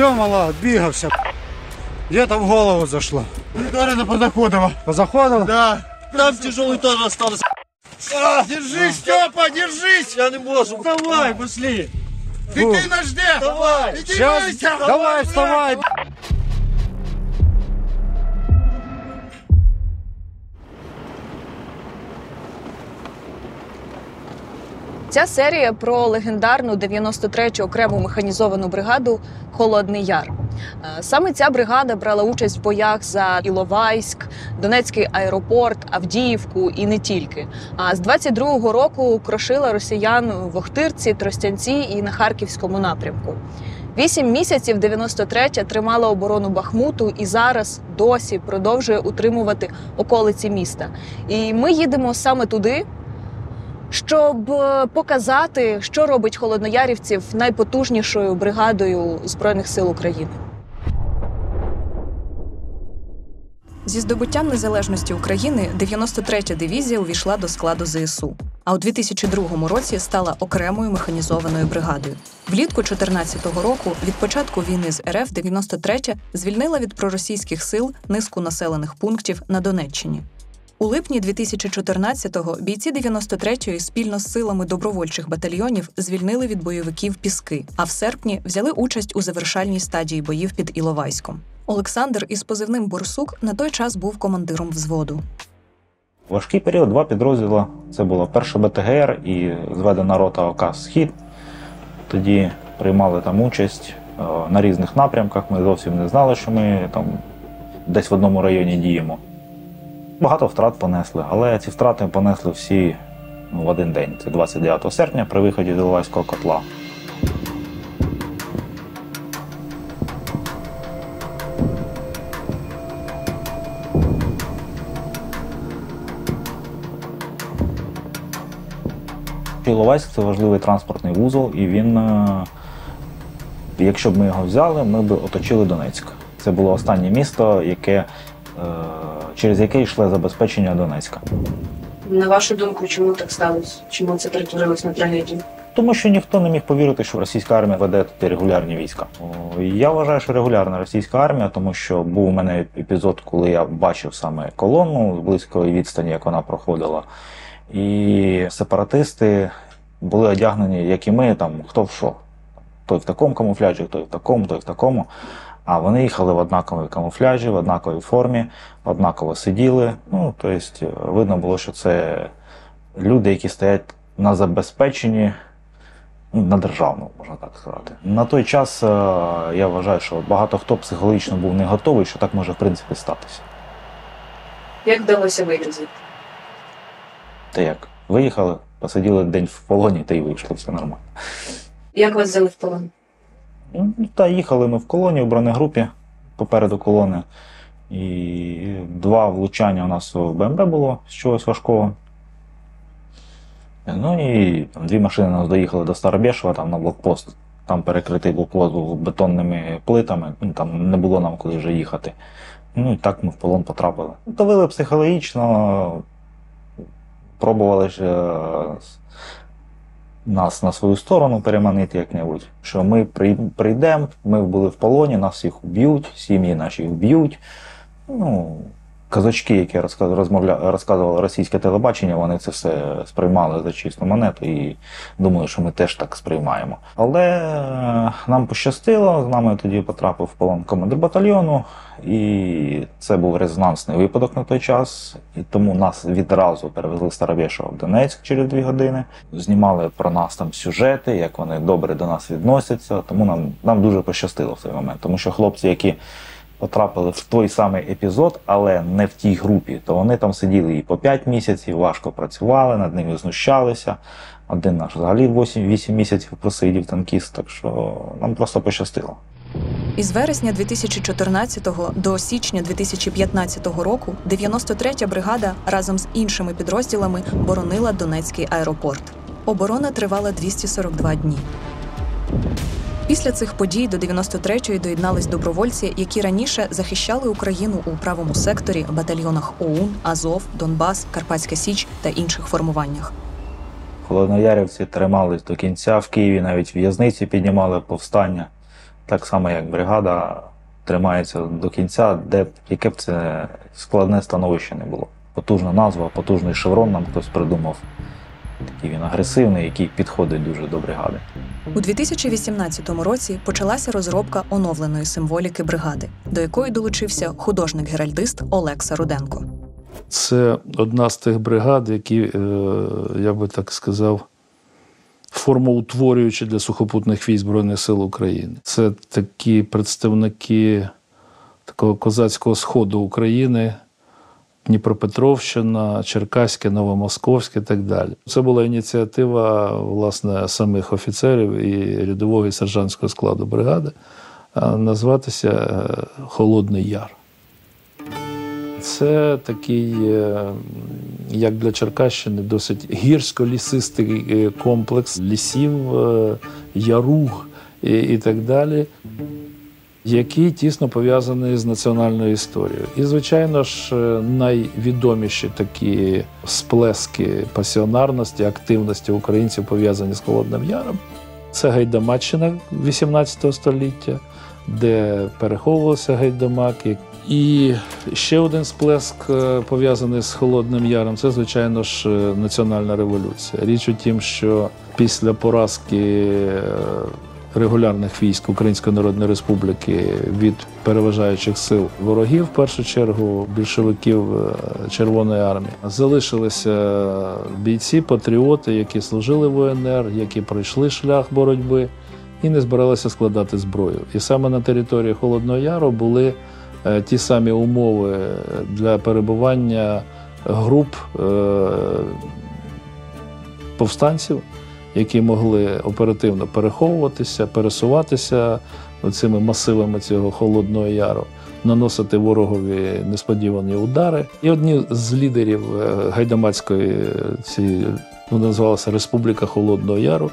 Все, мала, бігався. Где-то в голову зашло. Ударено позаходово. Позаходило? Да. Там тяжелый тоже остался. А, держись, Степа, держись! Я не можу. Давай, пошли. Дитина жде. Давай. Иди Сейчас, мойся. давай, вставай. Ця серія про легендарну 93-ю окрему механізовану бригаду Холодний Яр. Е, Саме ця бригада брала участь в боях за Іловайськ, Донецький аеропорт, Авдіївку і не тільки. А з 22-го року крошила росіян в Охтирці, Тростянці і на Харківському напрямку. Вісім місяців 93-я тримала оборону Бахмуту і зараз досі продовжує утримувати околиці міста. І ми їдемо саме туди, щоб е, показати, що робить холодноярівців найпотужнішою бригадою збройних сил України. Зі здобуттям незалежності України 93-я дивізія увійшла до складу ЗСУ. А у 2002 році стала окремою механізованою бригадою. Влітку 2014 року, від початку війни з РФ, 93-я звільнила від проросійських сил низку населених пунктів на Донеччині. У липні 2014-го бійці 93-ї спільно з силами добровольчих батальйонів звільнили від бойовиків Піски, а в серпні взяли участь у завершальній стадії боїв під Іловайськом. Олександр із позивним Борсук на той час був командиром взводу. Важкий період, два підрозділи. Це було перше БТГР і зведена рота ОК Схід. Тоді приймали там участь е, на різних напрямках. Ми зовсім не знали, що ми там десь в одному районі діємо. Багато втрат понесли, але ці втрати понесли всі ну, в один день. Це 29 серпня при виході з Іловайського котла. Іловайськ це важливий транспортний вузол, і він, е, якщо б ми його взяли, ми б оточили Донецьк. Це було останнє місто, яке, е, через яке йшло забезпечення Донецька. На вашу думку, чому так сталося? Чому це перетворилось на трагедію? Тому що ніхто не міг повірити, що російська армія веде тут регулярні війська. Я вважаю, що регулярна російська армія, тому що був у мене епізод, коли я бачив саме колону з близької відстані, як вона проходила. І сепаратисти були одягнені, як і ми, там хто в що. Той в такому камуфляжі, той в такому, той в такому. А вони їхали в однаковій камуфляжі, в однаковій формі, однаково сиділи. Ну, тобто, видно було, що це люди, які стоять на забезпеченні ну, на державному, можна так сказати. На той час е, я вважаю, що багато хто психологічно був не готовий, що так може в принципі статися. Як вдалося вийти звідти? Та як? Виїхали, посиділи день в полоні та й вийшло, все нормально. Як вас взяли в полон? Ну, Та їхали ми в колоні в бронегрупі попереду колони. І два влучання у нас в БМВ було з чогось важкого. Ну і там, дві машини нас доїхали до Старобєшева, там на блокпост. Там перекритий блокпост бетонними плитами, ну, там не було нам куди вже їхати. Ну і так ми в полон потрапили. Давили психологічно, пробували ж нас на свою сторону переманити як-небудь. Що ми прий- прийдемо, ми були в полоні, нас всіх вб'ють, сім'ї наші вб'ють. Ну, казачки, які розказували російське телебачення, вони це все сприймали за чисту монету і думали, що ми теж так сприймаємо. Але е, нам пощастило, з нами тоді потрапив в полон командир батальйону, і це був резонансний випадок на той час. І тому нас відразу перевезли з Старовєшова в Донецьк через дві години. Знімали про нас там сюжети, як вони добре до нас відносяться. Тому нам, нам дуже пощастило в цей момент, тому що хлопці, які потрапили в той самий епізод, але не в тій групі, то вони там сиділи і по 5 місяців, важко працювали, над ними знущалися. Один наш взагалі 8, 8 місяців просидів танкіст, так що нам просто пощастило. Із вересня 2014 до січня 2015 року 93-я бригада разом з іншими підрозділами боронила Донецький аеропорт. Оборона тривала 242 дні. Після цих подій до 93-ї доєднались добровольці, які раніше захищали Україну у правому секторі, батальйонах ОУН, Азов, Донбас, Карпатська Січ та інших формуваннях. Холодноярівці тримались до кінця в Києві, навіть в'язниці піднімали повстання так само як бригада тримається до кінця, де яке б це складне становище не було. Потужна назва, потужний шеврон нам хтось придумав. Такий він агресивний, який підходить дуже до бригади. У 2018 році почалася розробка оновленої символіки бригади, до якої долучився художник-геральдист Олекса Руденко. Це одна з тих бригад, які, е, я би так сказав, формоутворюючі для сухопутних військ Збройних сил України. Це такі представники такого козацького сходу України, Дніпропетровщина, Черкаське, Новомосковське і так далі. Це була ініціатива власне самих офіцерів і рядового і сержантського складу бригади а, назватися е, Холодний Яр. Це такий, е, як для Черкащини, досить гірсько-лісистий е, комплекс лісів, е, яруг і, і так далі, який тісно пов'язаний з національною історією. І, звичайно ж, е, найвідоміші такі сплески пасіонарності, активності українців пов'язані з Холодним Яром. Це Гайдамаччина 18 століття, де переховувалися гайдамаки. І ще один сплеск е, пов'язаний з Холодним Яром це, звичайно ж, е, національна революція. Річ у тім, що після поразки регулярних військ Української Народної Республіки від переважаючих сил ворогів, в першу чергу більшовиків е, Червоної армії, залишилися бійці, патріоти, які служили в УНР, які пройшли шлях боротьби і не збиралися складати зброю. І саме на території Холодного Яру були е, ті самі умови для перебування груп е, повстанців, які могли оперативно переховуватися, пересуватися цими масивами цього Холодного Яру. Наносити ворогові несподівані удари. І одні з лідерів е, гайдамацької цієї ну, називалася Республіка Холодного Яру.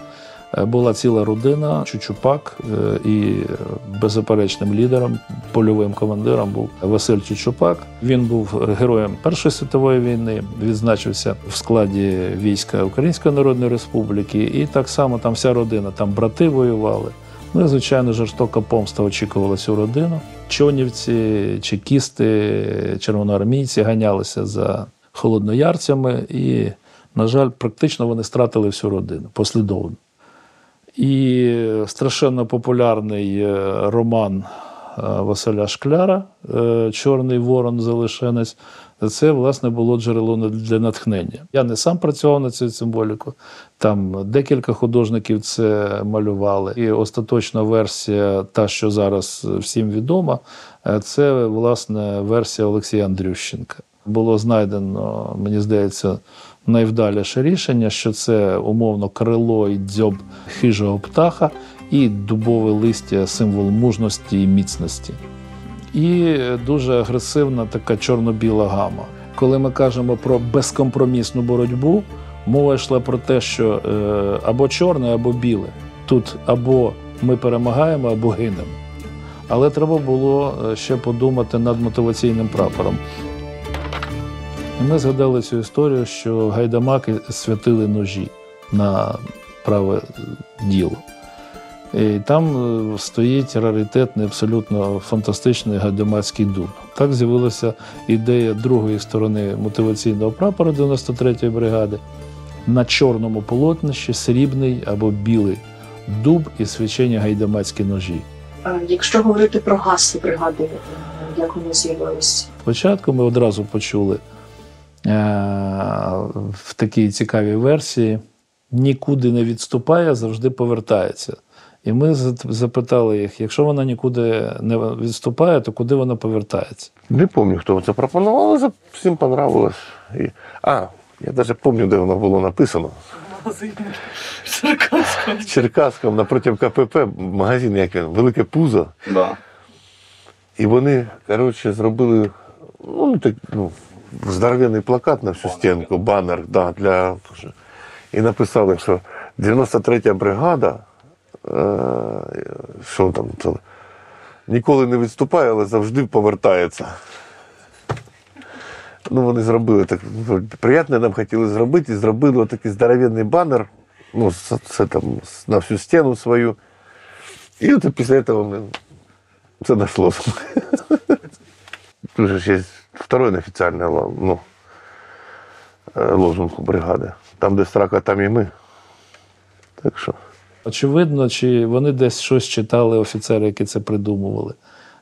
Е, Була ціла родина Чучупак, е, і беззаперечним лідером, польовим командиром був Василь Чучупак. Він був героєм Першої світової війни, відзначився в складі війська Української Народної Республіки, і так само там вся родина, там брати воювали. Ну і, звичайно, жорстока помста очікувала цю родину. Чонівці, чекісти, червоноармійці ганялися за холодноярцями, і, на жаль, практично вони стратили всю родину послідовно. І страшенно популярний е, роман е, Василя Шкляра е, Чорний ворон залишенець. Це, власне, було джерело для натхнення. Я не сам працював на цю символіку. Там декілька художників це малювали. І остаточна версія, та, що зараз всім відома, це власне версія Олексія Андрющенка. Було знайдено, мені здається, найвдаліше рішення, що це умовно крило і дзьоб хижого птаха, і дубове листя символ мужності і міцності. І дуже агресивна така чорно-біла гама. Коли ми кажемо про безкомпромісну боротьбу, мова йшла про те, що е, або чорне, або біле. Тут або ми перемагаємо, або гинемо. Але треба було е, ще подумати над мотиваційним прапором. І ми згадали цю історію, що гайдамаки святили ножі на праве діло. І там е, стоїть раритетний, абсолютно фантастичний гайдамацький дуб. Так з'явилася ідея другої сторони мотиваційного прапора 93-ї бригади. На чорному полотнищі срібний або білий дуб і свячені гайдамацькі ножі. Якщо говорити про гасло бригади, е, як воно з'явилось? Спочатку ми одразу почули в такій цікавій версії: нікуди не відступає, завжди повертається. І ми запитали їх: якщо вона нікуди не відступає, то куди вона повертається? Не пам'ятаю, хто це пропонував, але всім понравилось. І... А, я навіть пам'ятаю, де воно було написано. В Черкаському напроти КПП магазин, як він, велике пузо. Да. І вони, коротше, зробили ну, так, ну, здоровенний плакат на всю стінку, банер, да, для... і написали, що 93-я бригада, е, що там, ніколи не відступає, але завжди повертається. Ну, вони зробили так. Приємне нам хотіли зробити, і зробили такий здоровенний банер, ну, це, там на всю стіну свою. І от після цього це наш лозунг. Тут же ж є второй ла- ну, е, лозунг бригади. Там, де страка, там і ми. Так що. Очевидно, чи вони десь щось читали офіцери, які це придумували.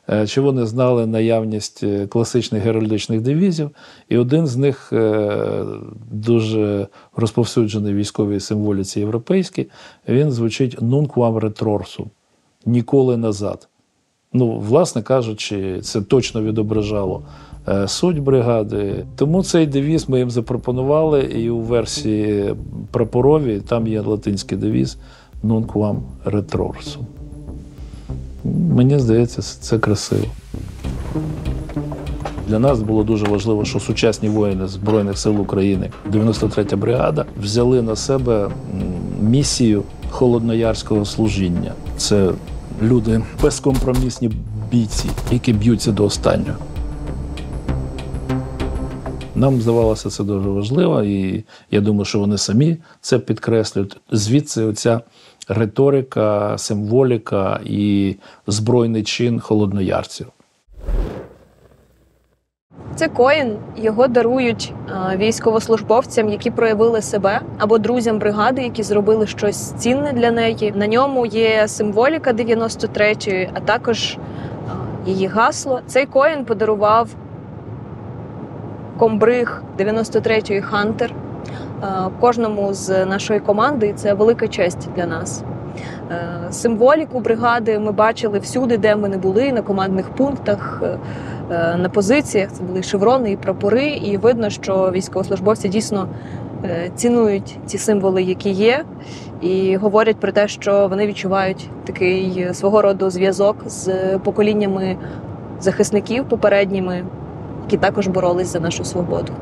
Е, Чи вони знали наявність е, класичних геральдичних девізів, і один з них е, дуже розповсюджений військовій символіці європейській, він звучить «Nunc quam retrorsum» – ніколи назад. Ну, власне кажучи, це точно відображало суть бригади. Тому цей девіз ми їм запропонували, і у версії прапорові там є латинський девіз «Nunc quam retrorsum». Мені здається, це це красиво. Для нас було дуже важливо, що сучасні воїни Збройних сил України, 93-я бригада, взяли на себе місію холодноярського служіння. Це люди безкомпромісні бійці, які б'ються до останнього. Нам здавалося це дуже важливо, і я думаю, що вони самі це підкреслюють. Звідси оця риторика, символіка і збройний чин холодноярців. Це коін. Його дарують е, військовослужбовцям, які проявили себе, або друзям бригади, які зробили щось цінне для неї. На ньому є символіка 93-ї, а також е, її гасло. Цей коін подарував комбриг 93-ї Хантер кожному з нашої команди. І це велика честь для нас. Е, Символіку бригади ми бачили всюди, де ми не були, на командних пунктах. е, е, на позиціях. Це були шеврони і прапори, і видно, що військовослужбовці дійсно цінують ці символи, які є, і говорять про те, що вони відчувають такий свого роду зв'язок з поколіннями захисників попередніми, які також боролись за нашу свободу.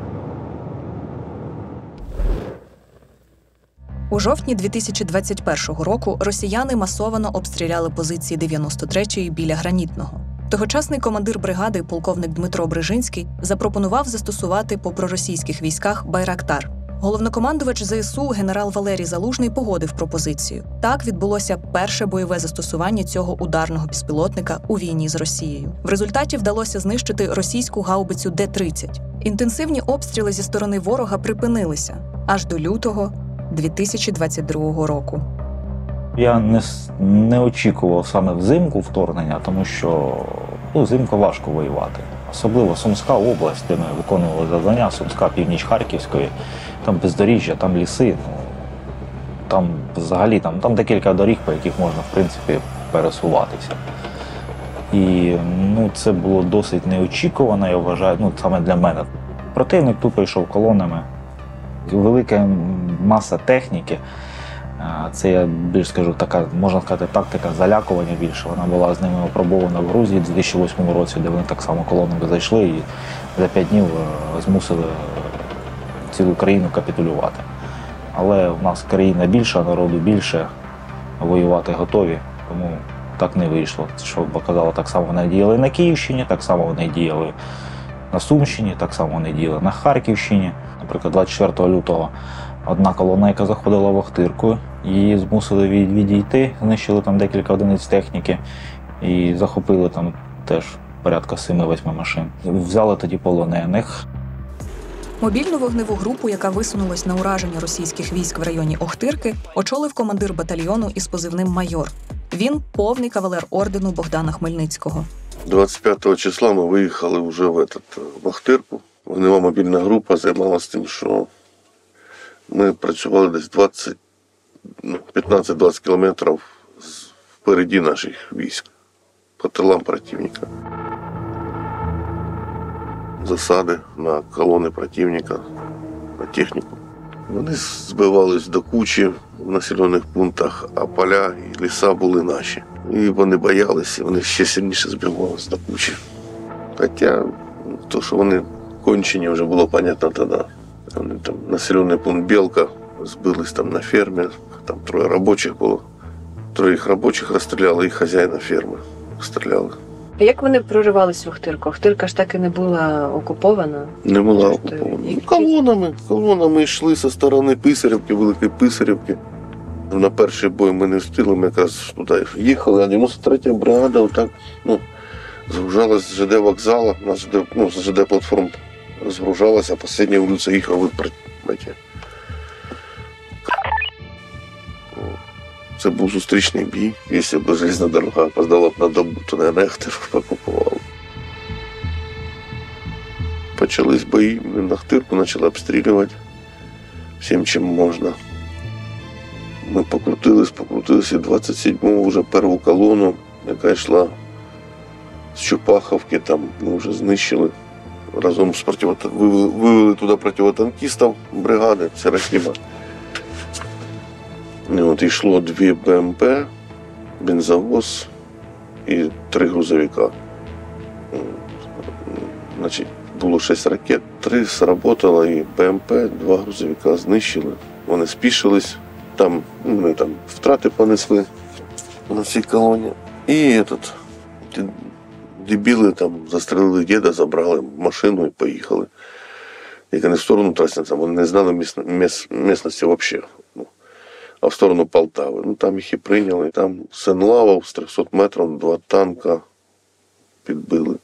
У жовтні 2021 року росіяни масовано обстріляли позиції 93-ї біля гранітного. Тогочасний командир бригади, полковник Дмитро Брижинський, запропонував застосувати по проросійських військах Байрактар. Головнокомандувач ЗСУ генерал Валерій Залужний погодив пропозицію. Так відбулося перше бойове застосування цього ударного безпілотника у війні з Росією. В результаті вдалося знищити російську гаубицю Д-30. Інтенсивні обстріли зі сторони ворога припинилися аж до лютого 2022 року. Я не, не очікував саме взимку вторгнення, тому що ну, взимку важко воювати. Особливо Сумська область, де ми виконували завдання, Сумська, північ Харківської, там бездоріжжя, там ліси. Ну, там взагалі там, там декілька доріг, по яких можна в принципі пересуватися. І ну, це було досить неочікувано, я вважаю, ну саме для мене. Противник тупо йшов колонами. Велика маса техніки. Це я більш скажу, така, можна сказати, тактика залякування більше. Вона була з ними опробована в Грузії у 2008 році, де вони так само колонами зайшли і за п'ять днів е, змусили цілу країну капітулювати. Але в нас країна більша, народу більше, воювати готові, тому так не вийшло. Що показало, так само вони діяли на Київщині, так само вони діяли на Сумщині, так само вони діяли на Харківщині. Наприклад, 24 лютого одна колона, яка заходила в Охтирку, її змусили відійти, знищили там декілька одиниць техніки і захопили там теж порядка 7-8 машин. Взяли тоді полонених. Мобільну вогневу групу, яка висунулась на ураження російських військ в районі Охтирки, очолив командир батальйону із позивним майор. Він повний кавалер ордену Богдана Хмельницького. 25 числа ми виїхали вже в, этот, е, в Ахтирку. Вогнева мобільна група займалася тим, що ми працювали десь 20, ну, 15-20 кілометрів з- впереді наших військ по тилам противника. Засади на колони противника, на техніку. Вони збивались до кучі в населених пунктах, а поля і ліса були наші. І вони боялися, вони ще сильніше збивалися до кучі. Хоча ну, то, що вони кончені, вже було понятно тоді. Вони там населений пункт Білка, збились там на фермі, там троє робочих було. Троїх робочих розстріляли і хазяїна ферми стріляли. А як вони проривались в Охтирку? Охтирка ж так і не була окупована. Не була окупована. Ну, колонами, колонами йшли зі сторони Писарівки, Великої Писарівки. На перший бой ми не встигли, ми якраз туди їхали, а 93-я бригада отак, ну, згружалась з ЖД вокзала, на ЖД, ну, з ЖД платформ згружалася, а остання вулиця їхали при Це був зустрічний бій. Якщо б железна дорога опоздала б на добу, то не Нехтир покупував. Почались бої, Нахтирку почали обстрілювати всім, чим можна. Ми покрутились, покрутились і 27-го вже перву колону, яка йшла з Чупаховки, там ми вже знищили. Разом з противотан... вивели, туди противотанкістів бригади, це Рахіма. І от йшло дві БМП, бензовоз і три грузовика. Значить, було шість ракет, три сработало, і БМП, два грузовика знищили. Вони спішились, там, ну, вони там втрати понесли на всій колоні. І этот, дебіли там застрелили діда, забрали машину і поїхали. Як вони в сторону Трасниця, вони не знали міс... міс... місності взагалі. А в сторону Полтави. Ну там їх і прийняли. Там Сенлавов з 300 метрів, два танка підбили.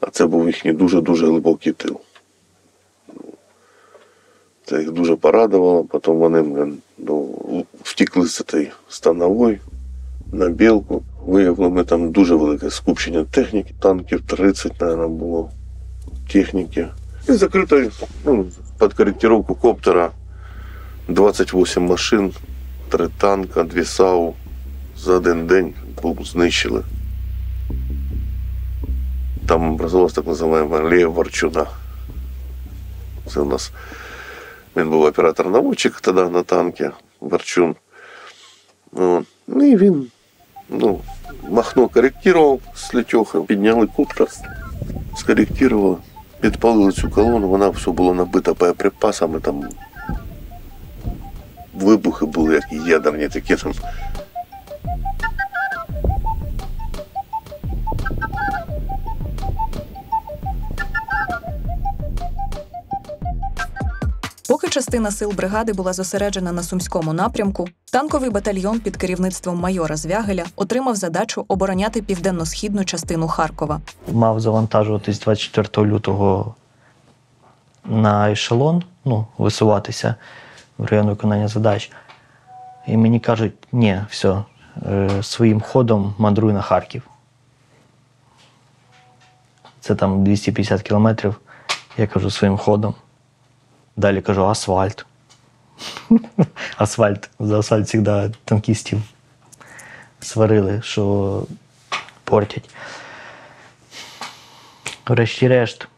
А це був їхній дуже-дуже глибокий тил. Це їх дуже порадувало. Потім вони ну, втікли з цієї станової на білку. Виявили ми там дуже велике скупчення техніки, танків 30, мабуть, було техніки. І закрито ну, під коректировку коптера 28 машин, 3 танка, 2 САУ. За один день знищили. Там образувалась так називаємо алея Варчуна. Це у нас він був оператор-наводчик тоді на танкі Варчун. Ну і він ну, махно коректував з Летьохи, підняли коптер, скоректували, підпалили цю колону, вона все було набита боєприпасами, там вибухи були, як ядерні такі там. Поки частина сил бригади була зосереджена на сумському напрямку, танковий батальйон під керівництвом майора Звягеля отримав задачу обороняти південно-східну частину Харкова. мав завантажуватись 24 лютого на ешелон, ну, висуватися в район виконання задач. І мені кажуть, ні, все, своїм ходом мандруй на Харків. Це там 250 кілометрів. Я кажу своїм ходом. Далі кажу асфальт. асфальт. За асфальт завжди танкістів сварили, що портять. Врешті-решт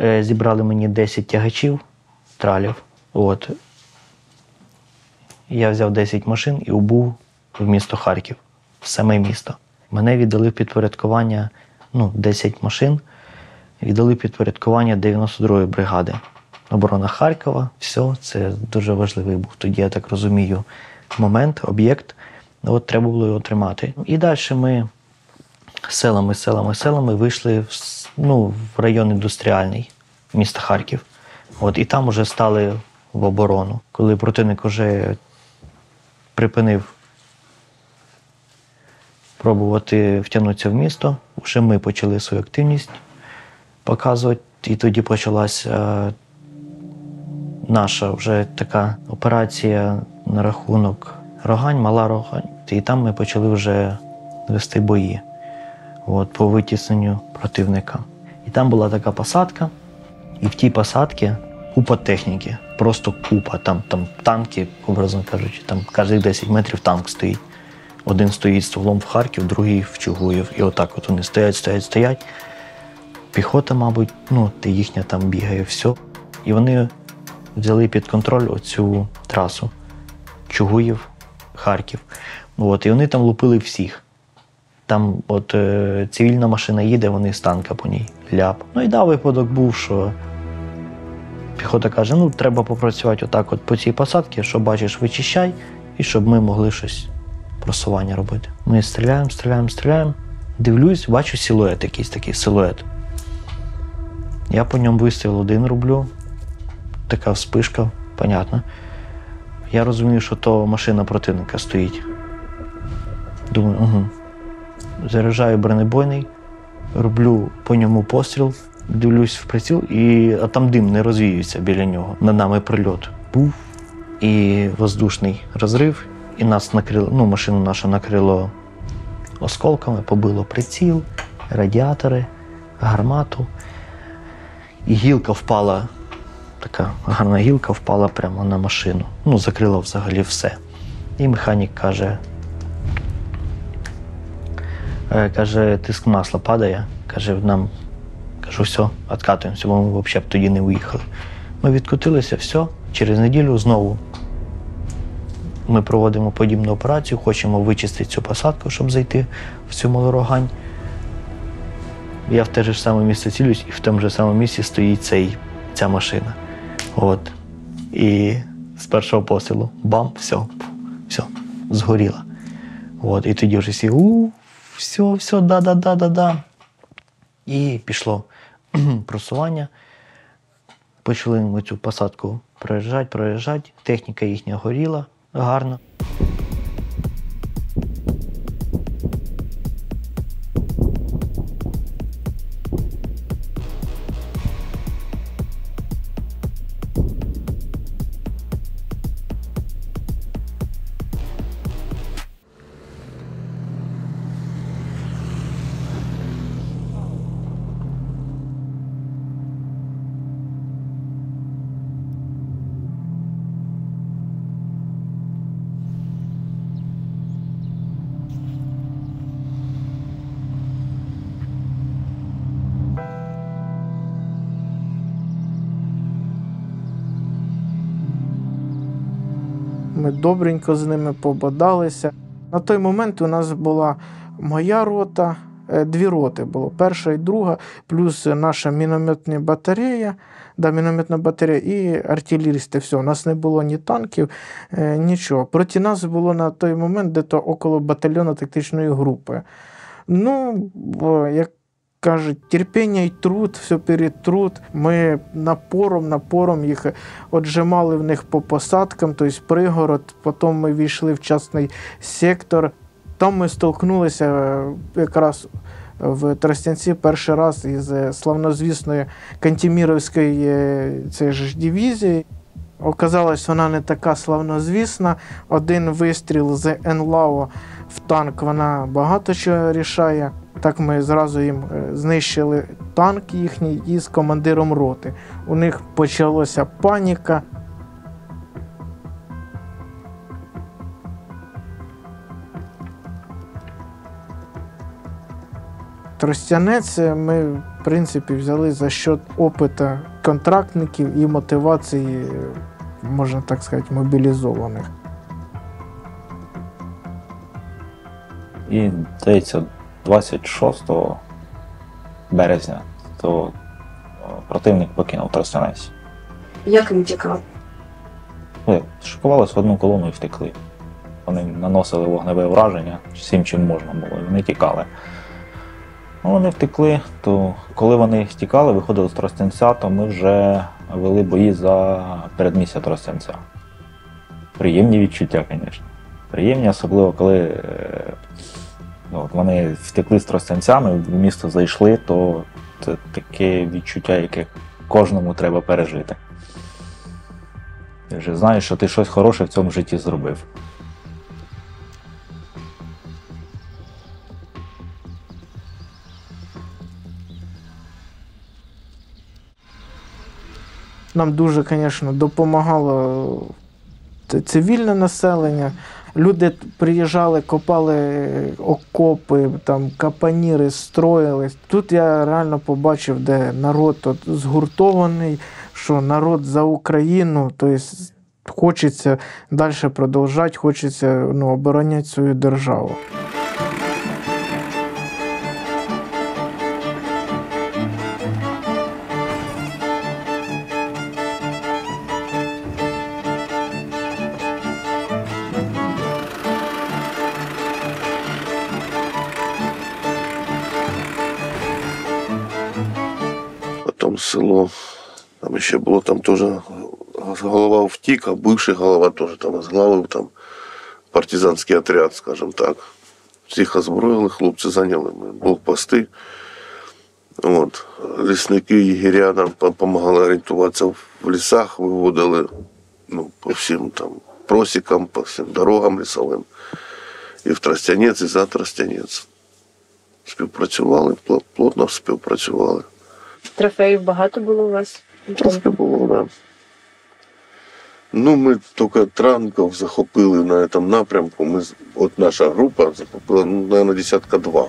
е, зібрали мені 10 тягачів, тралів. От. Я взяв 10 машин і убув в місто Харків, в саме місто. Мене віддали в підпорядкування ну, 10 машин, віддали в підпорядкування 92-ї бригади. Оборона Харкова, все, це дуже важливий був тоді, я так розумію, момент, об'єкт. От треба було його тримати. І далі ми селами, селами, селами вийшли в, ну, в район індустріальний міста Харків. От, і там вже стали в оборону. Коли противник вже припинив пробувати втягнутися в місто, вже ми почали свою активність показувати. І тоді почалася е, наша вже така операція на рахунок Рогань, Мала Рогань. І там ми почали вже вести бої от, по витісненню противника. І там була така посадка, і в тій посадці купа техніки, просто купа. Там, там танки, образно кажучи, там кожні 10 метрів танк стоїть. Один стоїть стволом в Харків, другий в Чугуїв. І отак от вони стоять, стоять, стоять. Піхота, мабуть, ну, їхня там бігає, все. І вони взяли під контроль оцю трасу Чугуїв, Харків. От, і вони там лупили всіх. Там от е, цивільна машина їде, вони з танка по ній ляп. Ну і да, випадок був, що піхота каже: ну, треба попрацювати отак от по цій посадці, що бачиш, вичищай, і щоб ми могли щось просування робити. Ми стріляємо, стріляємо, стріляємо. Дивлюсь, бачу силует якийсь такий силует. Я по ньому вистріл один роблю. Така вспишка, понятно. Я розумію, що то машина противника стоїть. Думаю, угу. Заряджаю бронебойний, роблю по ньому постріл, дивлюсь в приціл, і, а там дим не розвіюється біля нього. Над нами прильот був і воздушний розрив, і нас накрило, ну, машину нашу накрило осколками, побило приціл, радіатори, гармату. І гілка впала, така гарна гілка впала прямо на машину. Ну, закрила взагалі все. І механік каже, Е, Каже, тиск масла падає. Каже, нам кажу, все, відкатуємося, бо ми взагалі б тоді не виїхали. Ми відкотилися, все. Через неділю знову ми проводимо подібну операцію, хочемо вичистити цю посадку, щоб зайти в цю малорогань. Я в те ж саме місце цілюсь, і в тому ж самому місці стоїть цей, ця машина. От. І з першого пострілу бам, все, все, згоріла. От, і тоді вже всі у, все, все, да, да, да, да, да. І пішло просування. Почали ми цю посадку проїжджати, проїжджати. Техніка їхня горіла гарно. Ми добренько з ними пободалися. На той момент у нас була моя рота, е, дві роти було. Перша і друга, плюс наша мінометна батарея, да, мінометна батарея і артилерісти. Все, у нас не було ні танків, е, нічого. Проти нас було на той момент десь около батальйону тактичної групи. Ну, як кажуть, терпіння і труд, все перед труд. Ми напором, напором їх отжимали в них по посадкам, тобто пригород. Потім ми війшли в частний сектор. Там ми столкнулися е, якраз в Тростянці перший раз із е, славнозвісної Кантіміровської е, цієї ж дивізії. Оказалось, вона не така славнозвісна. Один вистріл з НЛАО в танк вона багато чого рішає. Так ми зразу їм е, знищили танк їхній із командиром роти. У них почалася паніка. Тростянець ми, в принципі, взяли за счет опиту контрактників і мотивації, можна так сказати, мобілізованих. І здається, 26 березня то е, противник покинув Тростянець. Як він тікав? Ну, Шикувалися в одну колону і втекли. Вони наносили вогневе враження всім, чим можна було, і вони тікали. Ну, вони втекли, то коли вони втікали, виходили з Тростянця, то ми вже вели бої за передмістя Тростянця. Приємні відчуття, звісно. Приємні, особливо коли е, ну, вони втекли з Тростянцями, в місто зайшли, то це таке відчуття, яке кожному треба пережити. Ти вже знаєш, що ти щось хороше в цьому житті зробив. Нам дуже, звісно, допомагало цивільне населення. Люди приїжджали, копали окопи, там капаніри строїлись. Тут я реально побачив, де народ от згуртований, що народ за Україну, тобто хочеться далі продовжати, хочеться ну, обороняти свою державу. Теж голова втік, а бивший голова теж там зглавив там партизанський отряд, скажімо так. Всіх озброїли, хлопці зайняли блокпости. От. Лісники, єгеря нам допомагали орієнтуватися в лісах, виводили ну, по всім там просікам, по всім дорогам лісовим. І в Тростянець, і за Тростянець. Співпрацювали, плотно співпрацювали. Трофеїв багато було у вас? Трошки було, да. Ну, ми тільки Транков захопили на цьому напрямку. Ми, от наша група захопила, ну, наверное, десятка два.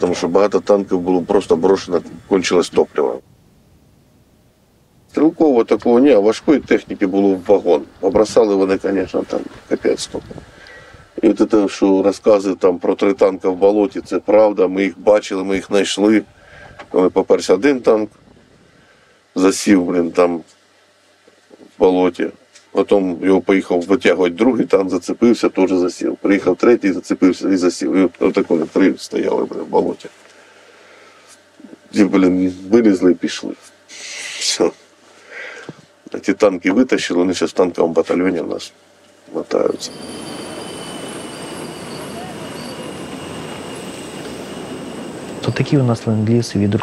Тому що багато танків було просто брошено, кончилось топливо. Стрілкового такого ні, а важкої техніки було в вагон. Побросали вони, звісно, там капець. то. І от це, що розкази там про три танка в болоті, це правда. Ми їх бачили, ми їх знайшли. Коли поперся один танк, засів, блін, там в болоті. Потім його поїхав витягувати другий, там зацепився, теж засів. Приїхав третій, зацепився і засів. І от, три стояли блін, в болоті. І, блін, вилізли і пішли. Все. А ті танки витащили, вони зараз в танковому батальйоні в нас мотаються. То такі у нас ленд-ліз від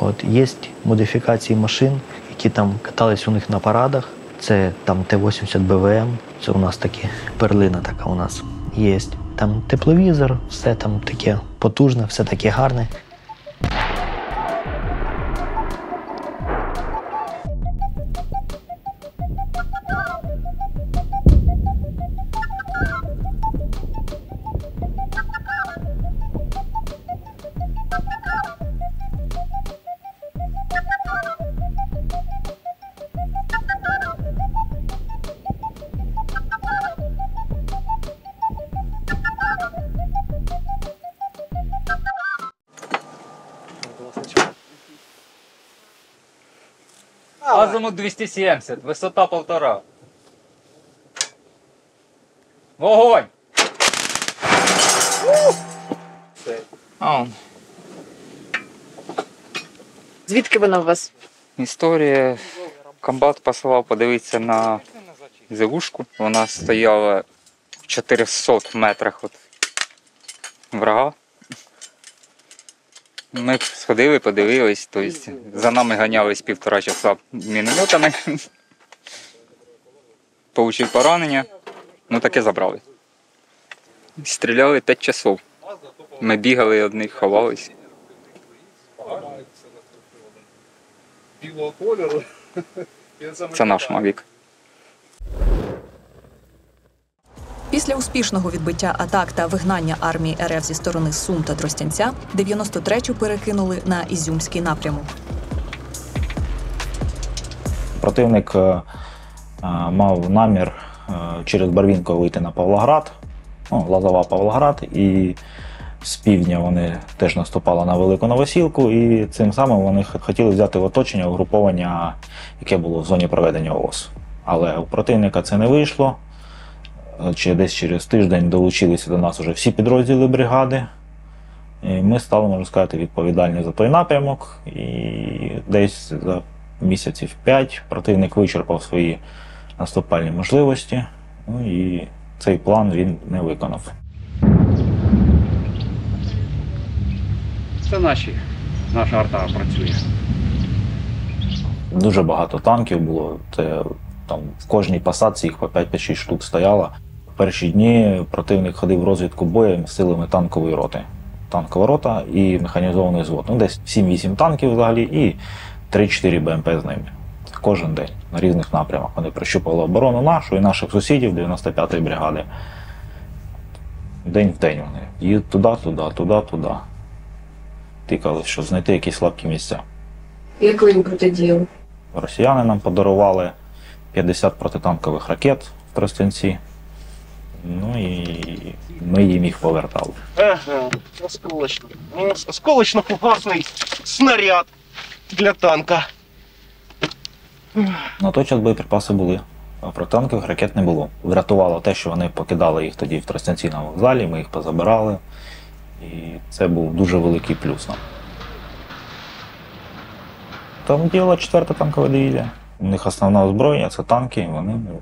От є модифікації машин, які там катались у них на парадах. Це там Т-80 БВМ. Це у нас такі перлина така у нас є. Там тепловізор, все там таке потужне, все таке гарне. 270, висота полтора. Вогонь! А, он. Звідки вона у вас? Історія. Комбат послав подивитися на зелушку. Вона стояла в 400 метрах від врага. Ми сходили, подивились, тобто за нами ганялись півтора часа мінометами. Получив поранення, ну таке забрали. Стріляли 5 часов. Ми бігали одних, ховались. Це наш мавік. Після успішного відбиття атак та вигнання армії РФ зі сторони Сум та Тростянця 93-ю перекинули на Ізюмський напрямок. Противник е, е, мав намір е, через Барвінко вийти на Павлоград, ну, Лазова Павлоград, і з півдня вони теж наступали на Велику Новосілку, і цим самим вони хотіли взяти в оточення угруповання, яке було в зоні проведення ООС. Але у противника це не вийшло. Е, Чи десь через тиждень долучилися до нас вже всі підрозділи бригади. І ми стали, можна сказати, відповідальні за той напрямок. І десь за місяців 5 противник вичерпав свої наступальні можливості. Ну і цей план він не виконав. Це наші. Наша арта працює. Дуже багато танків було. Це там в кожній посадці їх по 5-6 штук стояло. В перші дні противник ходив в розвідку боєм силами танкової роти. Танкова рота і механізований звод. Ну, десь 7-8 танків взагалі і 3-4 БМП з ними. Кожен день на різних напрямах. Вони прищупували оборону нашу і наших сусідів 95-ї бригади. День в день вони. Їдуть туди, туди, туди, туди. Тикали, щоб знайти якісь слабкі місця. Як ви їм протидіяли? Росіяни нам подарували 50 протитанкових ракет в Тростянці. Ну і ми їм їх повертали. Ага, осколочно. Ну, Осколочно-фугасний снаряд для танка. На той час боєприпаси були, а протитанкових ракет не було. Врятувало те, що вони покидали їх тоді в Тростянці на вокзалі, ми їх позабирали. І це був дуже великий плюс нам. Там діяла 4 танкова дивізія. У них основне озброєння це танки. Вони ну,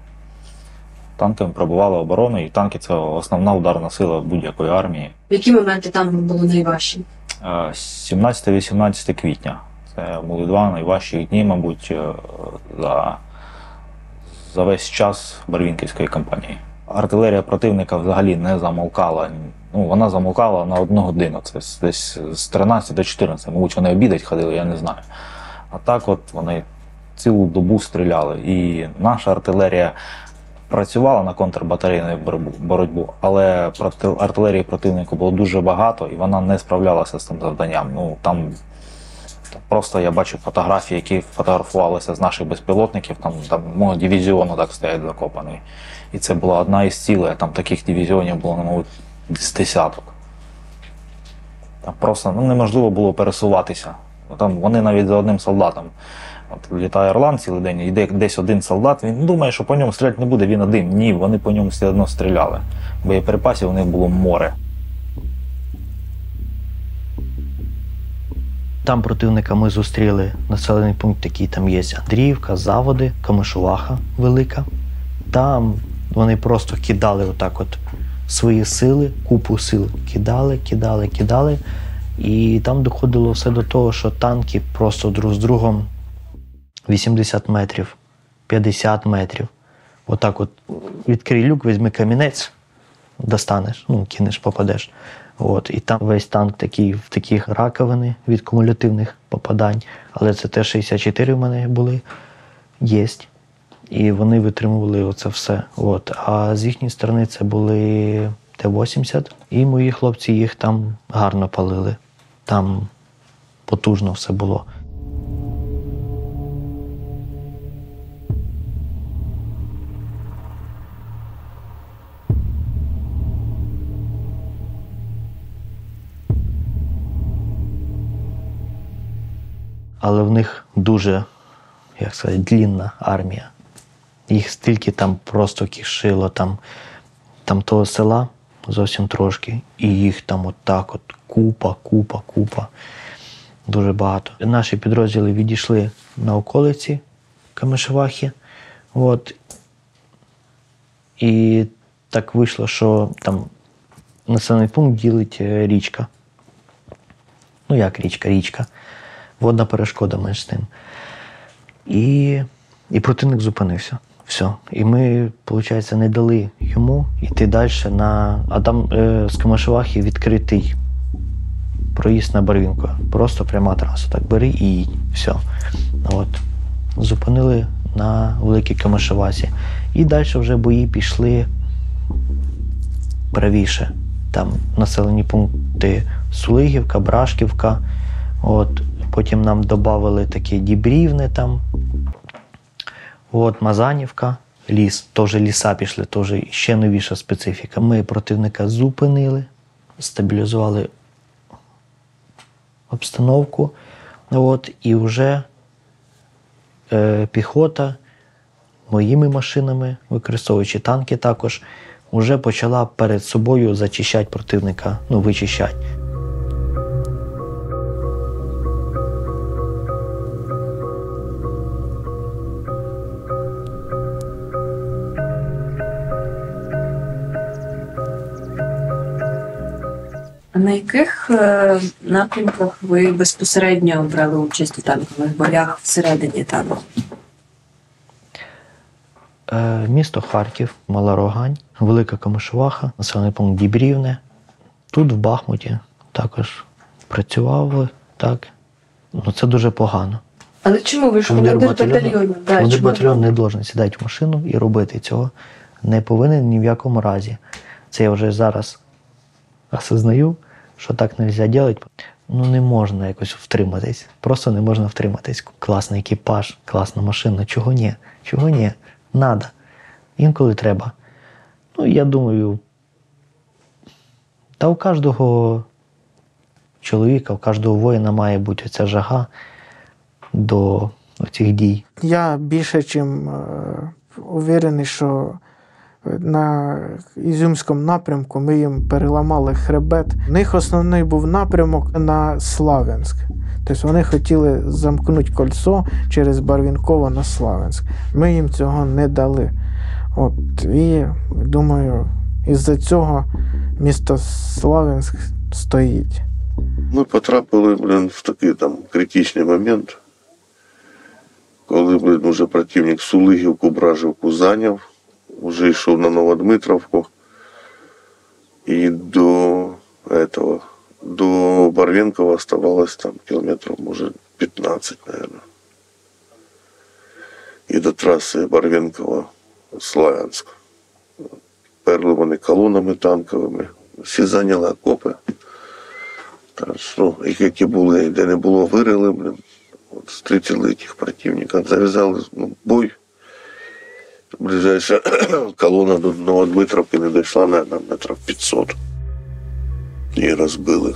танками пробували оборону, і танки це основна ударна сила будь-якої армії. В які моменти там було найважче? Е, 17-18 квітня. Це були два найважчі дні, мабуть, е, за, за весь час Барвінківської кампанії. Артилерія противника взагалі не замовкала. Ну, вона замовкала на одну годину. Це десь з 13 до 14. Мабуть, вони обідать ходили, я не знаю. А так от вони цілу добу стріляли. І наша артилерія працювала на контрбатарейну боротьбу- але артилерії противнику було дуже багато, і вона не справлялася з цим завданням. Ну там там просто я бачу фотографії, які фотографувалися з наших безпілотників. Там там мого дивізіону так стоять закопаний. І це була одна із цілей. Там таких дивізіонів було, ну, мабуть, з десяток. Там просто ну, неможливо було пересуватися. Там вони навіть за одним солдатом. От літає Орлан цілий день, йде десь один солдат, він думає, що по ньому стріляти не буде, він один. Ні, вони по ньому все одно стріляли. Боєприпасів у них було море. Там противника ми зустріли населений пункт, який там є Андріївка, Заводи, Камишуваха велика. Там вони просто кидали отак от свої сили, купу сил кидали, кидали, кидали. І там доходило все до того, що танки просто друг з другом 80 метрів, 50 метрів. Отак от відкрий люк, візьми камінець, достанеш, ну, кинеш, попадеш. От, і там весь танк такий в таких раковини від кумулятивних попадань. Але це Т-64 в мене були, єсть. І вони витримували оце все. От. А з їхньої сторони це були Т-80, і мої хлопці їх там гарно палили. Там потужно все було. Але в них дуже, як сказати, длінна армія. Їх стільки там просто кишило, там, там того села зовсім трошки, і їх там отак от купа, купа, купа. Дуже багато. Наші підрозділи відійшли на околиці Камишевахи. От. І так вийшло, що там населений пункт ділить е, річка. Ну, як річка, річка. Водна перешкода між тим. І, і противник зупинився. Все. І ми, виходить, не дали йому йти далі на. А там е, з Камашевахи відкритий проїзд на Барвінку. Просто пряма траса. Так бери і їдь. Все. От. Зупинили на Великій Камашевасі. І далі вже бої пішли правіше. Там населені пункти Сулигівка, Брашківка. От. Потім нам додали такі Дібрівни там. От, Мазанівка, ліс, теж ліса пішли, теж ще новіша специфіка. Ми противника зупинили, стабілізували обстановку. От, і вже е, піхота моїми машинами, використовуючи танки також, вже почала перед собою зачищати противника, ну, вичищати. На яких е, напрямках ви безпосередньо брали участь у танкових боях всередині танку? Е, місто Харків, Мала Рогань, Велика Камишуваха, населений пункт Дібрівне. Тут, в Бахмуті, також працювали, так. Ну, це дуже погано. Але чому ви ж Командир батальйону? Да, командир батальйону не должен сідати в машину і робити цього. Не повинен ні в якому разі. Це я вже зараз осознаю, що так не можна робити. Ну не можна якось втриматись. Просто не можна втриматись. Класний екіпаж, класна машина. Чого ні? Чого ні? Надо. Інколи треба. Ну, я думаю, та у кожного чоловіка, у кожного воїна має бути ця жага до цих дій. Я більше чим е, уверений, що на Ізюмському напрямку ми їм переламали хребет. У них основний був напрямок на Славянськ. Тобто вони хотіли замкнути кольцо через Барвінково на Славянськ. Ми їм цього не дали. От, і думаю, із-за цього місто Славянськ стоїть. Ми потрапили блин, в такий там критичний момент, коли блин, уже противник Сулигівку, Бражівку зайняв, вже йшов на Новодмитровку. І до этого, до Барвенкова оставалось там кілометрів, може, 15, наверное. І до траси Барвенкова-Славянськ. Перли вони колонами танковими, всі зайняли окопи. Так що, які були, де не було, вирили, блин, от, встретили тих противників, зав'язали ну, бой. Ближайша колона до Новодмитровки не дійшла, наверное, метрів 500. І розбили.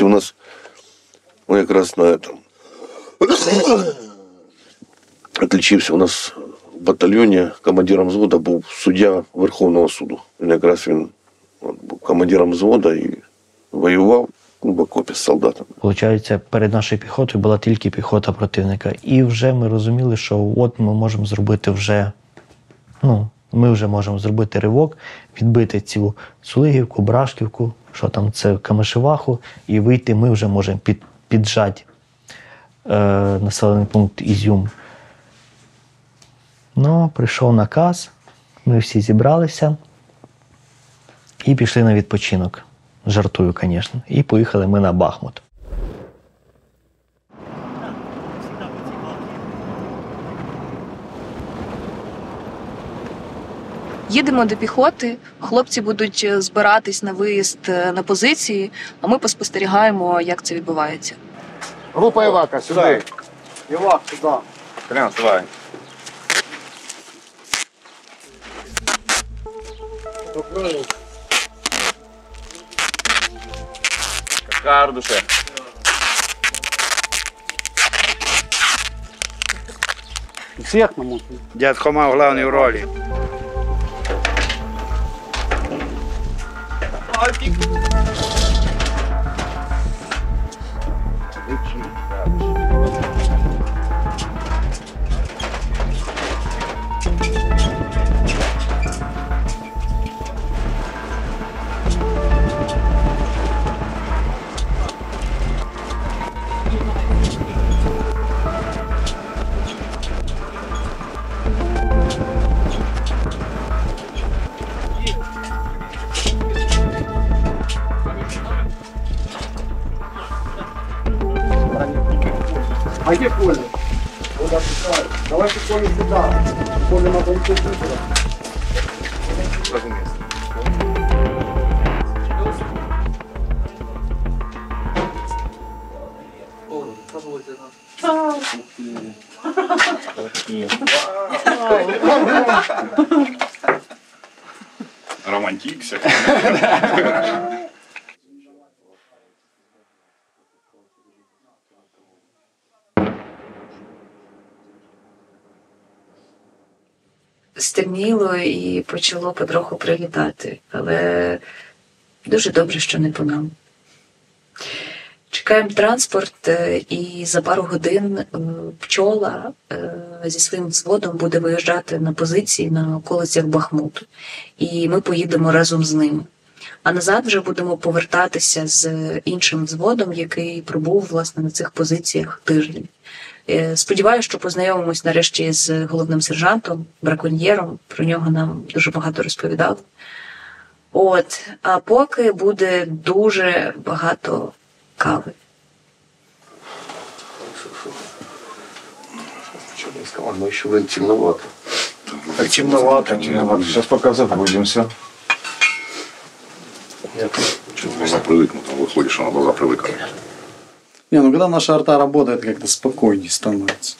У нас ну, якраз на этом отличився у нас в батальйоні командиром взвода був суддя Верховного суду. Він якраз він от, був командиром взвода і воював ну, в окопі з солдатами. Получається, перед нашою піхотою була тільки піхота противника. І вже ми розуміли, що от ми можемо зробити вже, ну, ми вже можемо зробити ривок, відбити цю Сулигівку, Брашківку, що там це Камишеваху, і вийти ми вже можемо під, піджати е, населений пункт Ізюм. Ну, прийшов наказ, ми всі зібралися і пішли на відпочинок. Жартую, звісно. І поїхали ми на Бахмут. Їдемо до піхоти. Хлопці будуть е, збиратись на виїзд е, на позиції, а ми поспостерігаємо, як це відбувається. Група Івака, сюди. Івак, сюди. Прям, давай. Какая душе? Всіх нам можна. Дед Хома в главній ролі. А Романтикся. Стемніло і почало потроху прилітати, але дуже добре, що не по нам. Чекаємо транспорт, е, і за пару годин е, пчола е, зі своїм взводом буде виїжджати на позиції на околицях Бахмуту. І ми поїдемо разом з ним. А назад вже будемо повертатися з іншим взводом, який пробув власне на цих позиціях тиждень. Сподіваюся, що познайомимось нарешті з головним сержантом, браконьєром. Про нього нам дуже багато розповідали. От, а поки буде дуже багато кави. Ну, еще блин, темновато. Так темновато. Сейчас пока загрузимся. Что-то глаза привыкнут, а выходишь, а на глаза привыкнут. Не, ну когда наша арта работает, как-то спокойнее становится.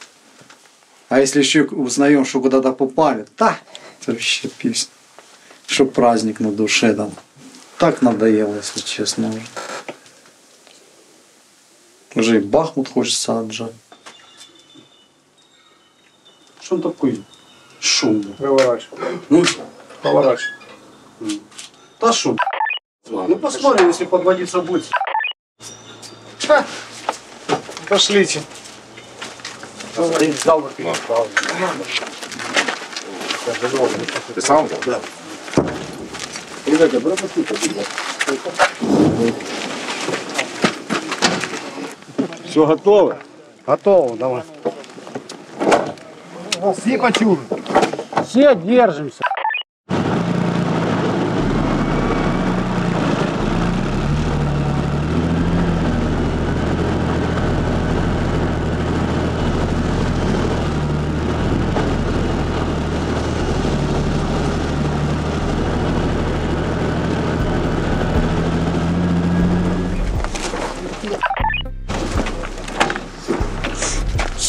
А если еще узнаем, что куда-то попали, да, это вообще песня. Чтоб праздник на душе там. Так надоело, если честно уже. Уже и Бахмут хочется отжать. Что он такой шумный? Поворачивай. Ну, Поворачивай. да шум. Ну посмотрим, если подводиться будет. Ха. Пошлите. Ти сам? Да. Ребята, пропустите. Все готово? Готово, давай. Все почули. Все держимся.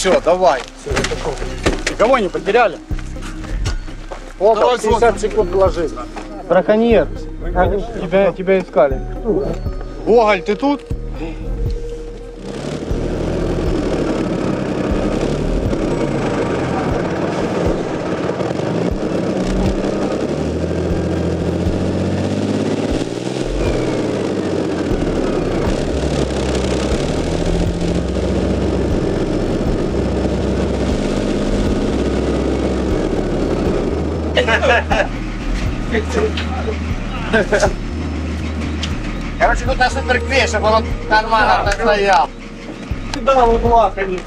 Все, давай. Никого не потеряли? Плохо, 50 секунд ложись. Браконьер. Тебя, тебя искали. Гоголь, ты тут? Короче, тут на суперквей, чтобы он нормально так стоял. Да, вот лаками.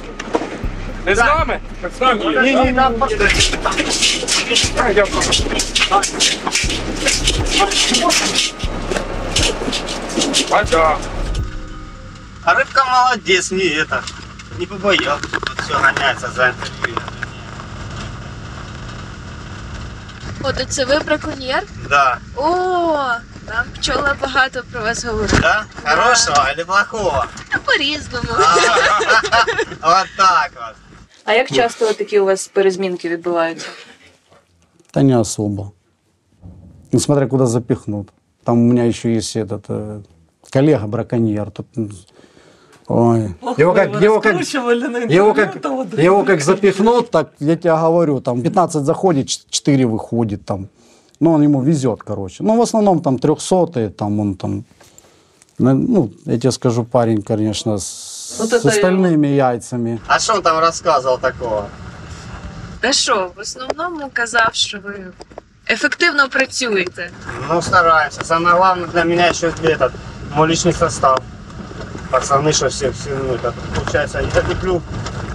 Ты с нами? С нами. Не, не, нам Пока. А рыбка молодец, не это, не побоялся, тут все гоняется за интервью. О, то це ви браконьєр? Да. О, там пчола багато про вас говорить. Да? Хорошего или плохого? Та по-різному. Вот так вот. А як часто такі у вас перезмінки відбуваються? Да не особо. Ну, смотря куда запихнут. Там у меня еще есть этот э, коллега браконьер. Тут, м, ой. Его как, его как, его как, его как запихнут, так я тебе говорю, там 15 заходит, 4 выходит там. Ну, он ему везет, короче. Ну, в основном там 300 там он там, ну, я тебе скажу, парень, конечно, с, Вот с остальными яйцами. А что он там рассказывал такого? Та що, в основному казав, що ви ефективно працюєте. Ну, стараемся. Самое главное для меня еще этот, мой личный состав. Пацаны, что все, все, ну, это, получается, я люблю,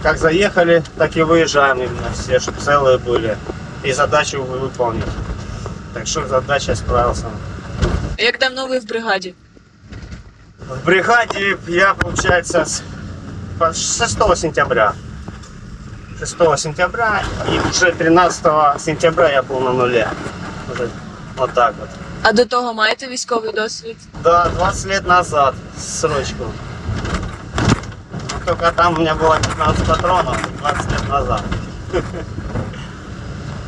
как заехали, так и выезжаем именно все, чтобы целые были. И задачу вы- выполнить. Так что задача справился. Як давно ви в бригаді? В бригаде я, получается, с по- 6 сентября. 6 сентября и уже 13 сентября я был на нуле. Уже вот так вот. А до того маєте військовий досвід? Да, 20 лет назад, срочку. Ну, Только там у меня было 15 патронов 20 лет назад.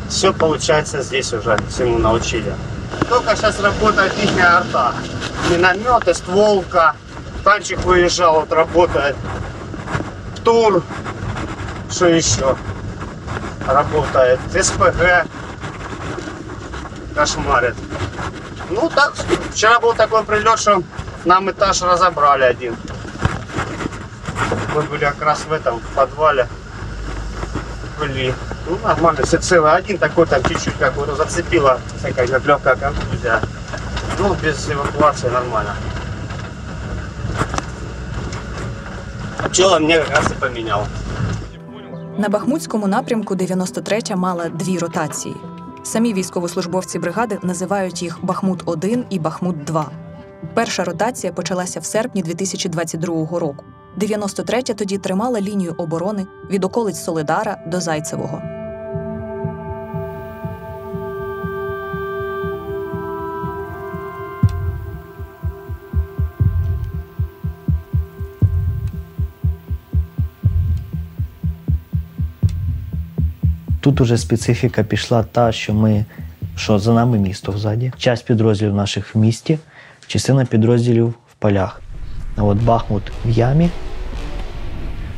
Все получается здесь уже, всему научили. Только сейчас работает их арта. Минометы, стволка. Танчик выезжал, вот работает. Тур. Что еще? Работает. СПГ. Кошмарит. Ну так, вчера был такой прилет, что нам этаж разобрали один. Мы были как раз в этом в подвале. Были. Ну, нормально, все целое. Один такой там чуть-чуть как бы зацепило, всякая как легкая контузия. Ну, без эвакуации нормально. Пчела мне как раз и поменял. На Бахмутському напрямку 93-я мала дві ротації. Самі військовослужбовці бригади називають їх Бахмут-1 і Бахмут-2. Перша ротація почалася в серпні 2022 року. 93-я тоді тримала лінію оборони від околиць Солидара до Зайцевого. Тут уже специфіка пішла та, що ми що за нами місто взаді. Часть підрозділів наших в місті, частина підрозділів в полях. А от Бахмут в ямі.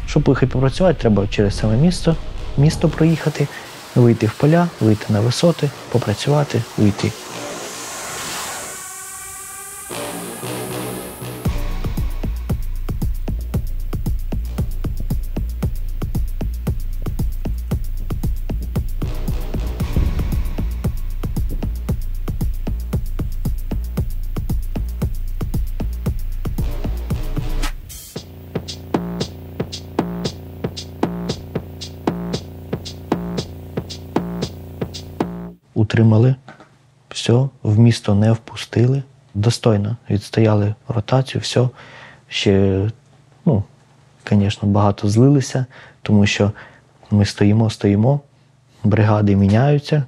Щоб поїхати попрацювати, треба через саме місто, місто проїхати, вийти в поля, вийти на висоти, попрацювати, уйти. Утримали, все, в місто не впустили. Достойно відстояли ротацію, все. Ще, ну, звісно, багато злилися, тому що ми стоїмо, стоїмо, бригади міняються,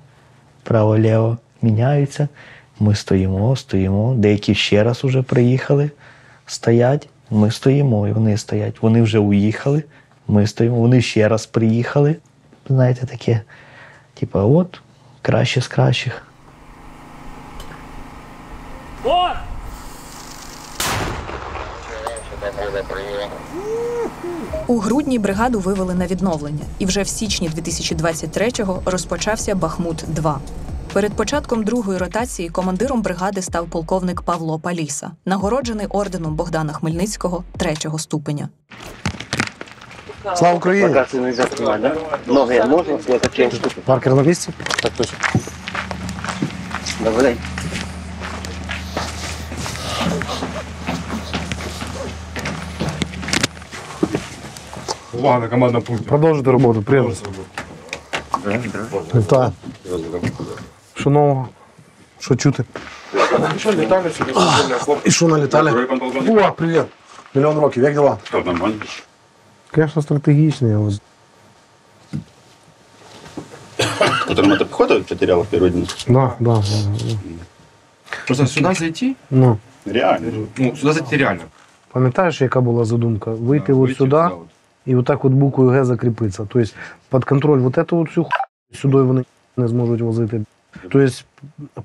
право-ліво міняються. Ми стоїмо, стоїмо. Деякі ще раз уже приїхали, стоять, ми стоїмо, і вони стоять. Вони вже уїхали, ми стоїмо, вони ще раз приїхали. Знаєте, таке, типа, от, краще з кращих. У грудні бригаду вивели на відновлення, і вже в січні 2023-го розпочався Бахмут 2 Перед початком другої ротації командиром бригади став полковник Павло Паліса, нагороджений орденом Богдана Хмельницького третього ступеня. Слава Україні! Локации нельзя снимать, да? Ноги можно? Я такие штуки. Паркер на місці? Так точно. Давай. Увага на командному пункті. Продовжуйте роботу, приємно. Вітаю. Що нового? Що чути? Що літали сюди? І що налітали? О, привіт. Мільйон років, як діла? Що нормально? Звісно, стратегічний. ось. Которым эта пехота потеряла в первый день. Да, да, да, да. Просто сюди зайти? Ну, Реально. Ну, сюди зайти реально. пам'ятаєш, яка була задумка? Вийти от вийти сюди сюди от. і отак от буквою Г закріпитися. Тобто під контроль вот эту от всю ху... сюди вони не зможуть возити. Тобто,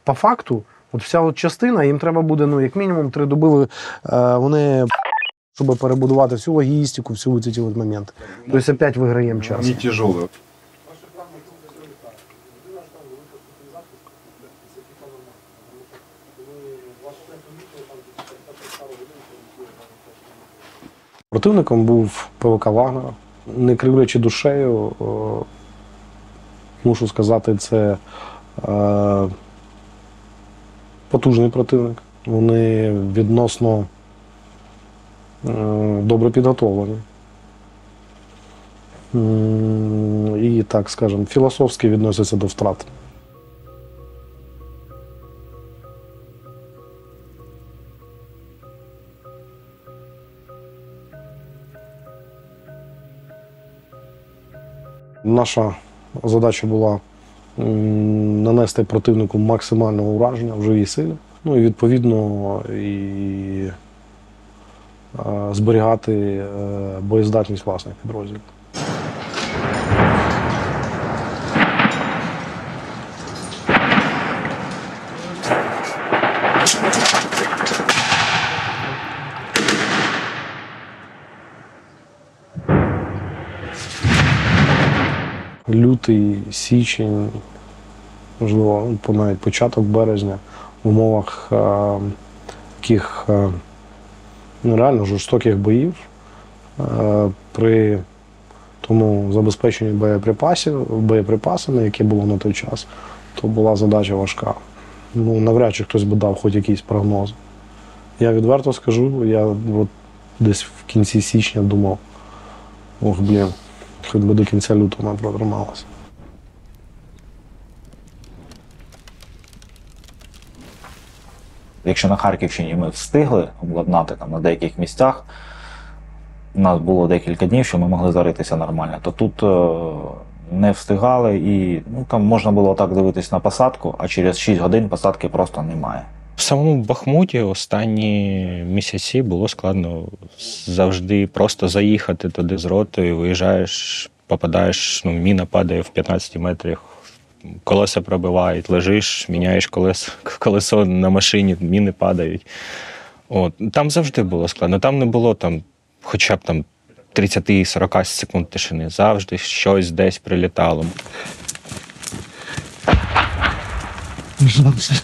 по факту, от вся от частина, їм треба буде, ну, як мінімум, три доби ви- е, вони, щоб перебудувати всю логістику, всі ці от моменти. Тобто опять виграємо час. Не тяжелый. Противником був ПВК Вагнера. Не кривлячи душею, е, мушу сказати, це е, потужний противник. Вони відносно добре підготовлені. І так скажемо, філософськи відносяться до втрат. Наша задача була нанести противнику максимального ураження в живій силі. Ну і відповідно і зберігати е, боєздатність власних підрозділів. Лютий, січень, можливо, ну, навіть початок березня в умовах е, таких е, ну, реально жорстоких боїв е, при тому забезпеченні боєприпасів, боєприпасами, яке було на той час, то була задача важка. Ну, навряд чи хтось би дав хоч якийсь прогноз. Я відверто скажу, я от десь в кінці січня думав, ох, блін, хоч би до кінця лютого ми протрималися. Якщо на Харківщині ми встигли обладнати там на деяких місцях, у нас було декілька днів, що ми могли заритися нормально, то тут е, не встигали і ну, там можна було так дивитись на посадку, а через 6 годин посадки просто немає. В самому Бахмуті останні місяці було складно завжди просто заїхати туди з ротою, виїжджаєш, попадаєш, ну, міна падає в 15 метрах колеса пробивають, лежиш, міняєш колесо, колесо на машині, міни падають. От. Там завжди було складно. Там не було там, хоча б там 30-40 секунд тишини. Завжди щось десь прилітало. Пожалуйста,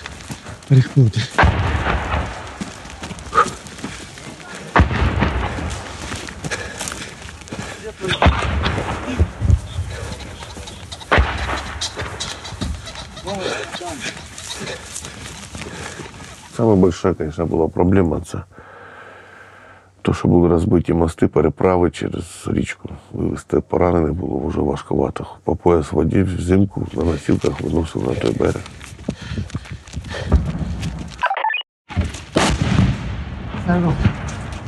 Саме большая, конечно, була проблема це то, що були розбиті мости, переправи через річку. Вивезти поранених було вже важковато. По пояс воді взимку на носілках виносили на той берег.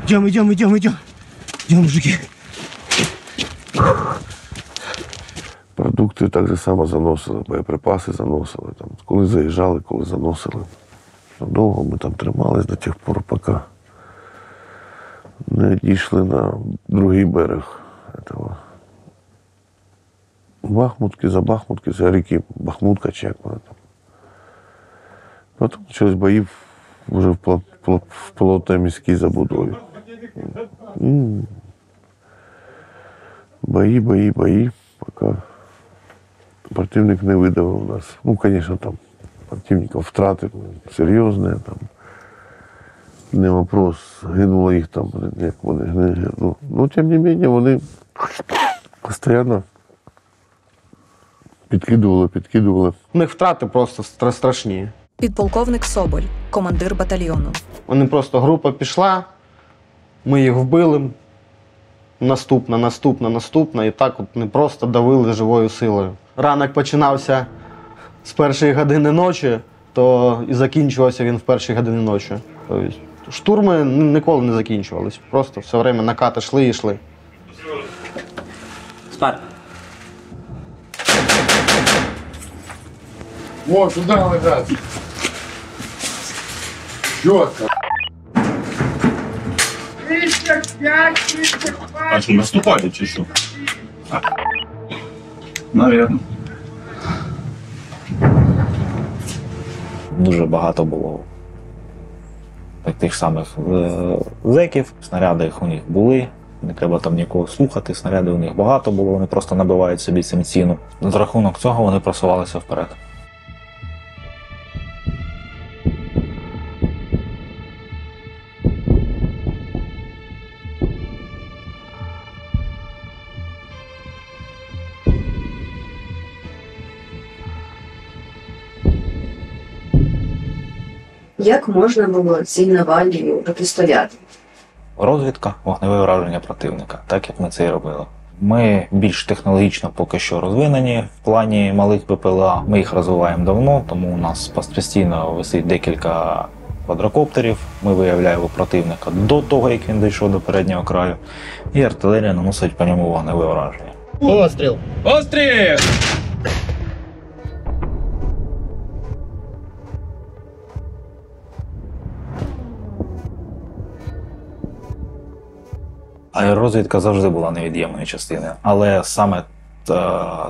Идем, идем, идем, идем. Идем, мужики. Продукти так же само заносили, боєприпаси заносили. Там, коли заїжджали, коли заносили. Довго ми там тримались до тих пор, поки не дійшли на другий берег этого. Бахмутки, за Бахмутки, за ріки Бахмутка чи як вона там. Потім почались бої вже в, плотній міській забудові. М. Бої, бої, бої, поки противник не видавив нас. Ну, звісно, там противників втрати серйозні, там. Не вопрос, гинуло їх там, як вони не ну, ну, тим не менше, вони постійно підкидували, підкидували. У них втрати просто стра- страшні. Підполковник Соболь, командир батальйону. Вони просто група пішла, ми їх вбили. Наступна, наступна, наступна. І так от не просто давили живою силою. Ранок починався з першої години ночі, то і закінчувався він в першій годині ночі. Тобто штурми ніколи не закінчувались. Просто все время накати йшли і йшли. Спать. О, сюда лежать. Четко. А що, наступають чи що? Навірно. Дуже багато було так, тих самих е, зеків, снаряди їх у них були. Не треба там нікого слухати, снаряди у них багато було, вони просто набивають собі цим ціну. За рахунок цього вони просувалися вперед. Як можна було цій навалі протистояти? Розвідка, вогневе враження противника, так як ми це і робили. Ми більш технологічно поки що розвинені в плані малих ППЛА. Ми їх розвиваємо давно, тому у нас постійно висить декілька квадрокоптерів. Ми виявляємо противника до того, як він дійшов до переднього краю, і артилерія наносить по ньому вогневе враження. Постріл. Постріл! Аеророзвідка завжди була невід'ємною частиною, але саме е,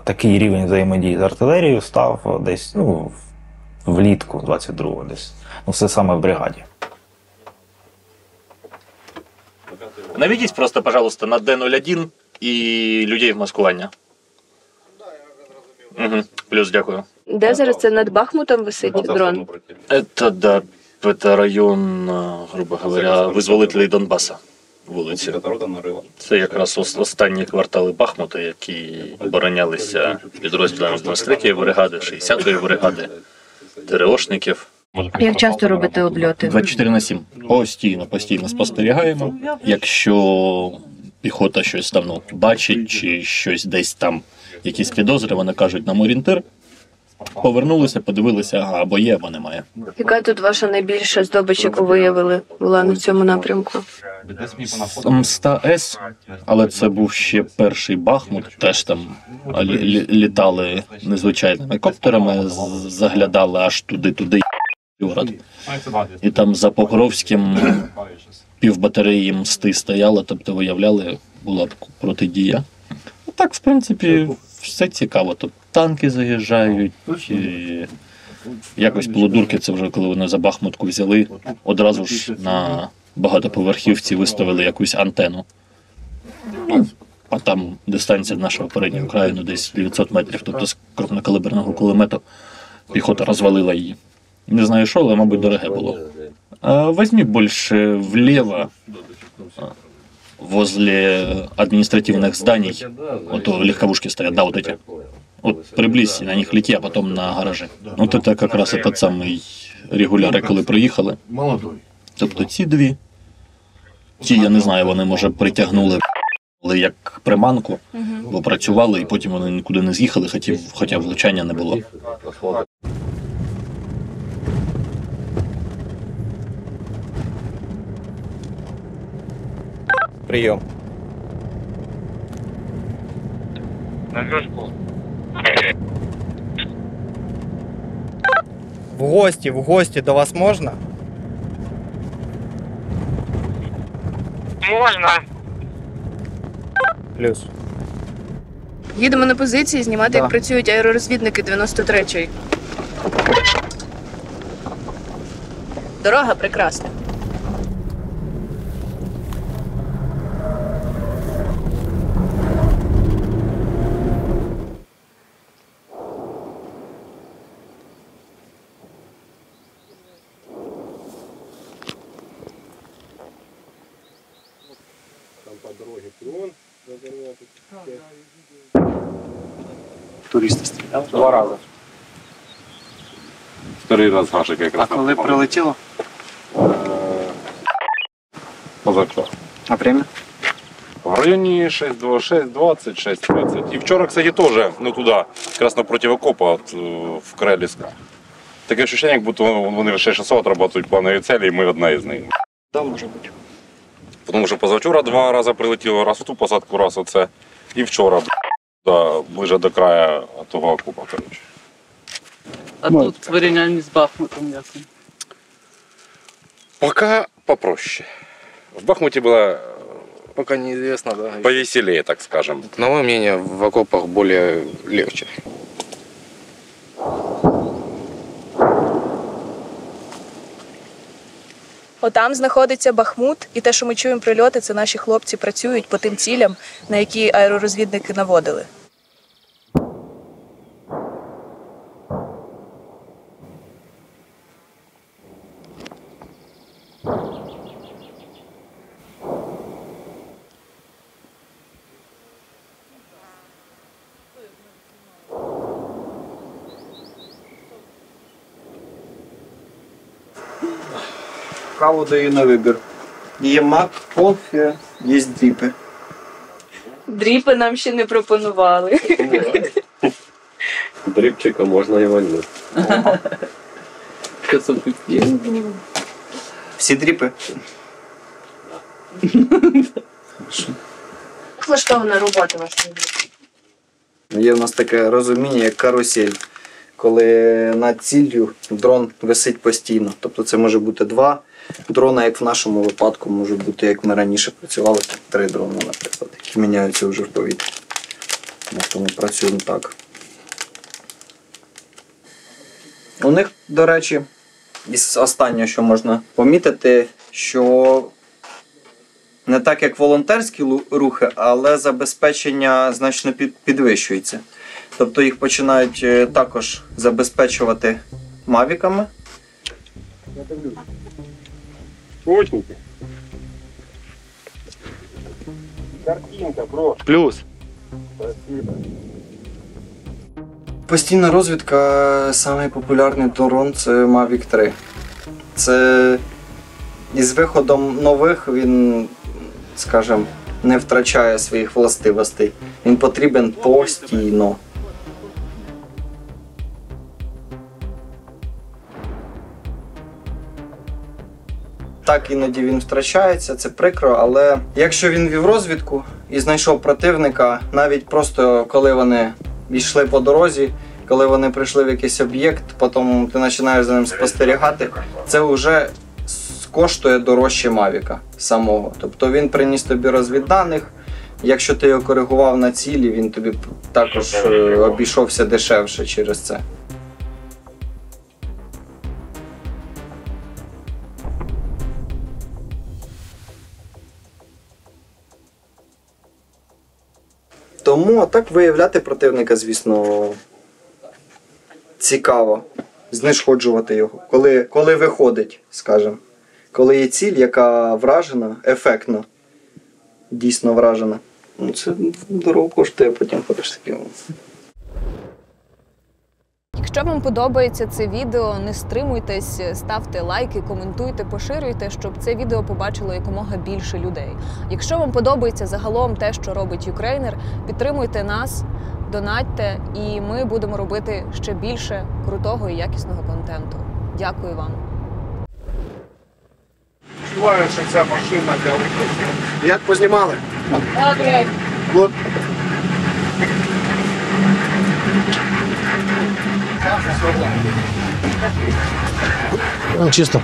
такий рівень взаємодії з артилерією став десь ну, влітку 22-го десь. Ну, все саме в бригаді. Наведіть просто, пожалуйста, на Д01 і людей в маскування. Угу. Плюс дякую. Де зараз це над Бахмутом висить дрон? Это, да, это район, грубо говоря, визволителей Донбаса. Вулиці. Це якраз останні квартали Бахмута, які оборонялися підрозділами з 23-ї бригади, 60-ї бригади, ТРОшників. Як часто робите обльоти? 24 на 7. Постійно, постійно спостерігаємо. Якщо піхота щось там ну, бачить, чи щось десь там, якісь підозри, вони кажуть нам орієнтир. Повернулися, подивилися, ага, або є, або немає. Яка тут ваша найбільша здобич, яку виявили, була на цьому напрямку? Мста С, але це був ще перший Бахмут, теж там лі- лі- літали незвичайними коптерами, з- заглядали аж туди-туди. Город. І там за Покровським півбатареї мсти стояло, тобто виявляли, була протидія. Так, в принципі, все цікаво. Тобто танки заїжджають. І якось полудурки, це вже коли вони за Бахмутку взяли, одразу ж на багатоповерхівці виставили якусь антенну. Ну, а там дистанція нашого переднього краю ну, десь 900 метрів, тобто з крупнокалиберного кулемету піхота розвалила її. Не знаю що, але, мабуть, дороге було. А возьми більше вліво, возле административных зданий, вот то легковушки стоят, да, вот эти. Вот приблизься, на них лети, а потом на гаражи. Вот это как раз этот самий регуляри, коли приїхали. Молодой. Тобто ці дві. Ті, я не знаю, вони може притягнули але як приманку, бо працювали, і потім вони нікуди не з'їхали, хотів, хоча влучання не було. Прийом. На зв'язку. В гості, в гості до вас можна? Можна. Плюс. Їдемо на позиції знімати, Да. як працюють аеророзвідники 93-ї. Дорога прекрасна. Два рази. Старий раз Гашик якраз. А коли прилетіло? Позавчора. А время? В районі 626, 20, 630. І вчора, кстати, теж, ну туди, якраз напроти окопа, от, е, в Креліска. Таке відчуття, як будто вони ще часово отрабатують планові цілі, і ми одна із них. Да, може бути. Тому що позавчора два рази прилетіло, раз у ту посадку, раз оце. І вчора, да, ближе до краю того окопа, коротше. А тут в порівнянні з Бахмутом як? він? Пока попроще. В Бахмуте было Пока неизвестно, да. повеселее, так скажем. На мое мнение, в окопах более легче. Отам знаходиться Бахмут, і те, що ми чуємо прильоти, це наші хлопці працюють по тим цілям, на які аеророзвідники наводили. Каву даю на вибір. Є мак, кофе, є дріпи. Дріпи нам ще не пропонували. Дрібчика можна і вальнути. Всі дріпи? Влаштована робота ваша? Є в нас таке розуміння, як карусель, коли над ціллю дрон висить постійно. Тобто це може бути два дрона, як в нашому випадку, може бути, як ми раніше працювали, три дрони, наприклад, які міняються вже в повітрі. Тому працюємо так. У них, до речі, із останнього, що можна помітити, що не так як волонтерські рухи, але забезпечення значно підвищується. Тобто їх починають е, також забезпечувати мавіками. Очень. Картинка, бро. Плюс. Спасибо. Постійна розвідка, самий популярний дрон це Mavic 3. Це із виходом нових він, скажімо, не втрачає своїх властивостей. Він потрібен постійно. Так, іноді він втрачається, це прикро, але якщо він вів розвідку і знайшов противника, навіть просто коли вони йшли по дорозі, коли вони прийшли в якийсь об'єкт, потім ти починаєш за ним спостерігати, це вже коштує дорожче Мавіка самого. Тобто він приніс тобі розвідданих, Якщо ти його коригував на цілі, він тобі також е, обійшовся дешевше через це. Тому так виявляти противника, звісно, цікаво. Знешкоджувати його. Коли, коли виходить, скажімо. Коли є ціль, яка вражена, ефектно, дійсно вражена. Ну, це дорого коштує, а потім ходиш таким. Якщо вам подобається це відео, не стримуйтесь, ставте лайки, коментуйте, поширюйте, щоб це відео побачило якомога більше людей. Якщо вам подобається загалом те, що робить Юкрейнер, підтримуйте нас, донатьте, і ми будемо робити ще більше крутого і якісного контенту. Дякую вам. Відчуваю, що ця машина для викликів. Як познімали? Окей. От. Чисто.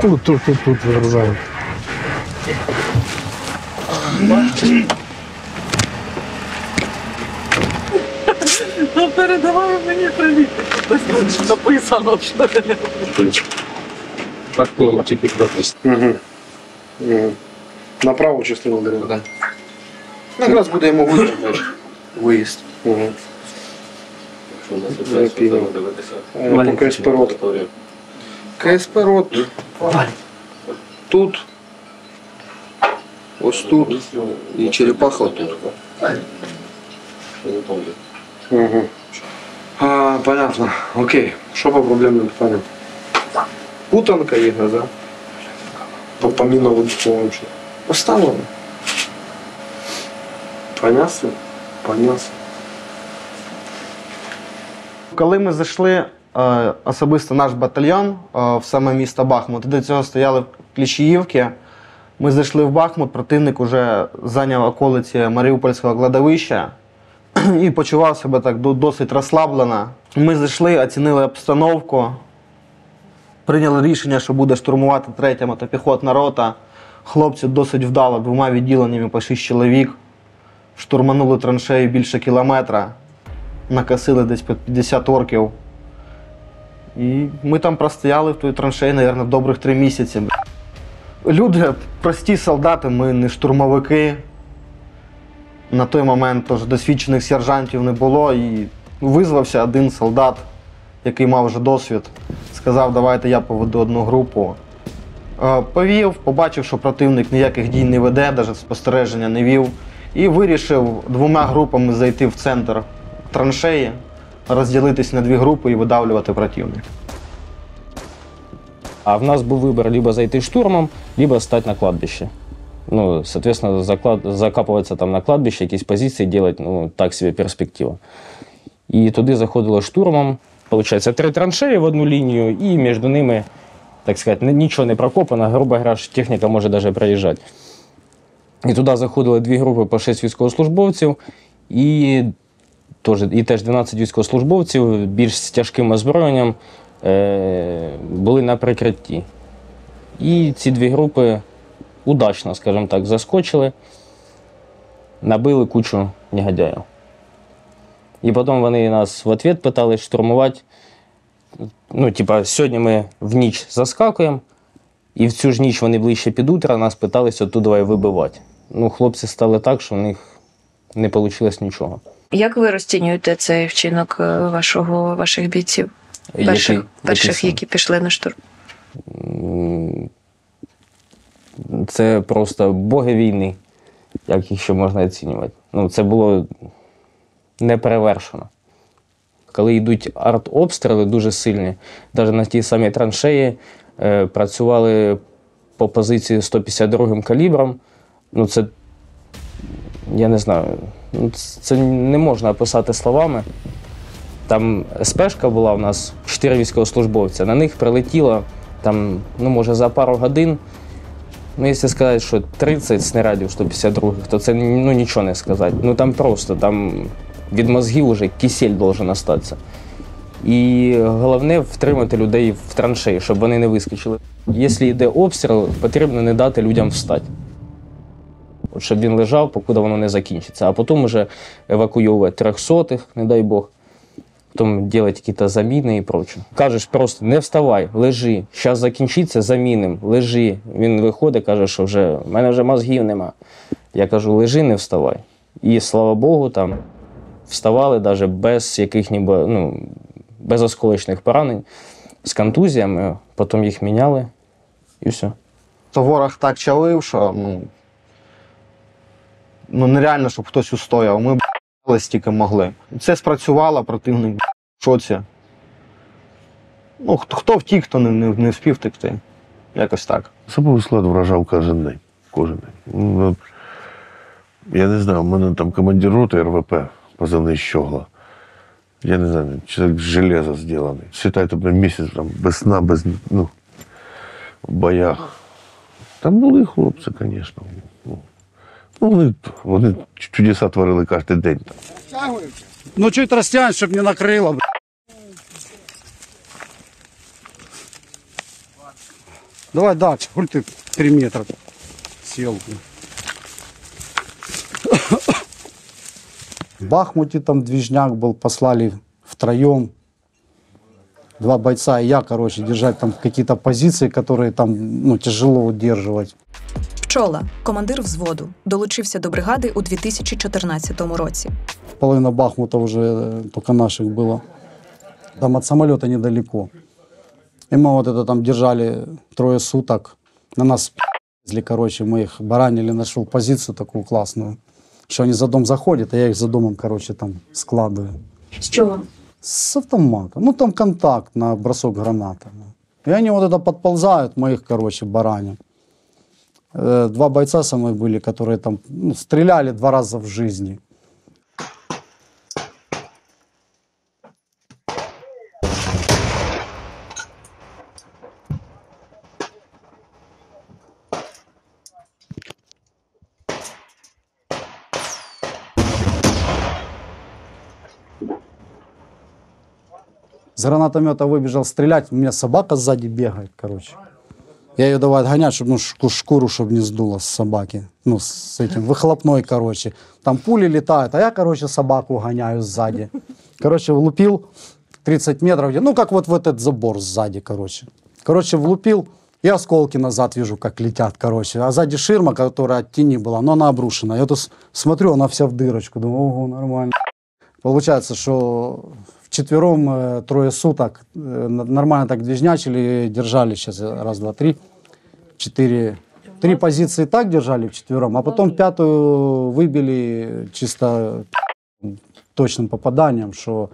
Тут, тут, тут, тут выгружаем. Ну передавай мені привіт. Ось написано, що Так, тільки Угу. Угу. На праву частину дороги. Да. Ну, якраз буде йому виїзд. Виїзд. Угу. Я піняв. Е, По КСП рот. КСП рот. Тут. Ось тут. І черепаха тут. Угу. А, понятно. Окей. Що по проблемним питанням? Путанка ігра, да? По поміноводствовому що? Поставлено. Понятно? Понятно. Коли ми зайшли, е, особисто наш батальйон е, в саме місто Бахмут, до цього стояли в Кліщіївці. Ми зайшли в Бахмут, противник вже зайняв околиці Маріупольського кладовища і почував себе так досить розслаблено. Ми зайшли, оцінили обстановку, прийняли рішення, що буде штурмувати третя мотопіхотна рота. Хлопці досить вдало двома відділеннями по шість чоловік. Штурманули траншею більше кілометра накосили десь під 50 орків. І ми там простояли в той траншеї, мабуть, добрих три місяці. Люди, прості солдати, ми не штурмовики. На той момент тож досвідчених сержантів не було. І визвався один солдат, який мав вже досвід. Сказав, давайте я поведу одну групу. Е, Повів, побачив, що противник ніяких дій не веде, навіть спостереження не вів. І вирішив двома групами зайти в центр траншеї, розділитись на дві групи і видавлювати противника. А в нас был выбор либо зайти штурмом, либо стать на кладбище. Ну, соответственно, заклад... закапываться там на кладбище, якісь позиції делать, ну, так себе перспектива. І туди заходило штурмом. Получається, три траншеї в одну лінію, і між ними, так сказати, ні- нічого не прокопано, грубо говоря, техніка може навіть проїжджати. І туди заходили дві групи по 6 військовослужбовців, і теж, і теж 12 військовослужбовців більш з тяжким озброєнням е, були на прикритті. І ці дві групи удачно, скажімо так, заскочили, набили кучу негодяїв. І потім вони нас в ответ питали штурмувати. Ну, типа, сьогодні ми в ніч заскакуємо, і в цю ж ніч вони ближче під утро нас питалися оттуда вибивати. Ну, хлопці стали так, що в них не вийшло нічого. Як ви розцінюєте цей вчинок е, вашого, ваших бійців? Перших, Який- перших які пішли на штурм? Це просто боги війни, як їх ще можна оцінювати. Ну, це було неперевершено. Коли йдуть артобстріли дуже сильні, навіть на тій самій траншеї е, працювали по позиції 152 калібром. Ну, це я не знаю, ну, це не можна описати словами. Там СПшка була у нас 4 військовослужбовця. На них прилетіло там, ну, може, за пару годин. Ну, якщо сказати, що 30 снарядів 152-х, то це ну, нічого не сказати. Ну там просто там від мозгів вже кисель должен остатися. І головне втримати людей в траншеї, щоб вони не вискочили. Якщо йде обстріл, потрібно не дати людям встати. От щоб він лежав, поки воно не закінчиться. А потім вже евакуювати трьохсотих, не дай Бог. Потім робити якісь заміни і проче. Кажеш просто не вставай, лежи. Зараз закінчиться, заміним, лежи. Він виходить, каже, що вже в мене вже мозгів нема. Я кажу, лежи, не вставай. І слава Богу, там вставали навіть без яких ніби, ну, без осколочних поранень, з контузіями, потім їх міняли і все. То ворог так чалив, що ну, ну нереально, щоб хтось устояв. Ми б***ли стільки могли. Це спрацювало, противник б***ь, в шоці. Ну, хто, хто втік, хто не, не, не вспів втекти. Якось так. Особовий склад вражав кожен день. Кожен день. Ну, я не знаю, у мене там командир роти РВП, позивний щогла. Я не знаю, человек з железа зроблений. Считай, тебе місяць там, без сна, без ну, в боях. Там були хлопці, звісно. Ну, вони, вони чудеса творили кожен день. Там. Ну, чуть растянь, чтобы не накрыло. бля. Давай дальше, хуль ты три метра сел. бля. В Бахмуте там движняк был, послали втроем. Два бойца и я, короче, держать там какие-то позиции, которые там, ну, тяжело удерживать. Пчола, командир взводу, долучився до бригади у 2014 році. Половина Бахмута уже э, только наших было. Там от самолета недалеко. И мы вот это там держали трое суток. На нас пи***ли, короче, мы их баранили, нашел позицию такую классную. Что они за дом заходят, а я их за домом, короче, там складываю. З чого? С автомата. Ну, там контакт на бросок граната. И они вот это подползают, мы их, короче, бараним. Э, Два бойца со мной были, которые там ну, стреляли два раза в жизни. С гранатомета выбежал стрелять, у меня собака сзади бегает, короче. Я ее давай отгонять, чтобы ну, шку- шкуру, чтобы не сдуло с собаки. Ну, с этим, выхлопной, короче. Там пули летают, а я, короче, собаку гоняю сзади. Короче, влупил 30 метров, где, ну, как вот в этот забор сзади, короче. Короче, влупил, и осколки назад вижу, как летят, короче. А сзади ширма, которая от тени была, но она обрушена. Я тут смотрю, она вся в дырочку. Думаю, ого, нормально. Получается, что вчетвером э, трое суток э, нормально так движнячили, держали сейчас раз, два, три, четыре, три позиции так держали вчетвером, а потом пятую выбили чисто точным попаданием, что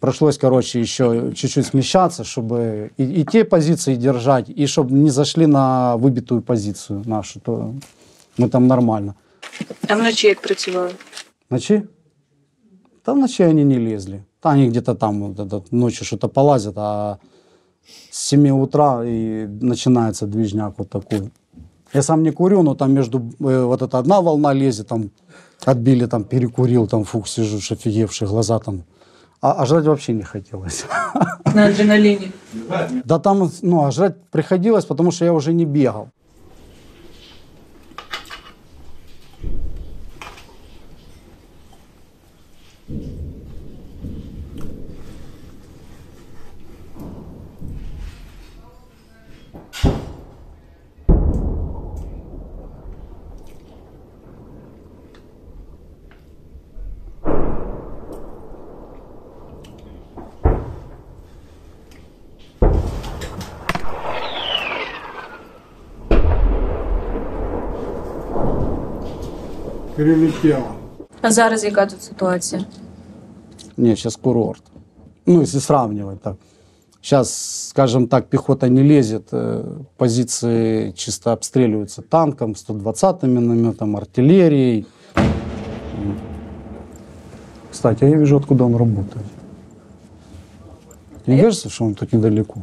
пришлось, короче, еще чуть-чуть смещаться, чтобы и, и те позиции держать, и чтобы не зашли на выбитую позицию нашу, то мы там нормально. А вночі як працювали? Ночи? Да ночи они не лезли. Да, они где-то там вот это, ночью что-то полазят, а с 7 утра и начинается движняк вот такой. Я сам не курю, но там между э, вот эта одна волна лезет, там отбили, там перекурил, там фух, сижу, офигевшие глаза там. А, а жрать вообще не хотелось. На адреналіні. Да там, ну, а жрать приходилось, потому что я уже не бегал. Перелетело. А зараз яка тут ситуація? Не, сейчас курорт. Ну, если сравнивать так. Сейчас, скажем так, пехота не лезет, позиции чисто обстреливаются танком, 120 минометом, артиллерией. Кстати, я вижу, откуда он работает. Не кажется, что он тут недалеко?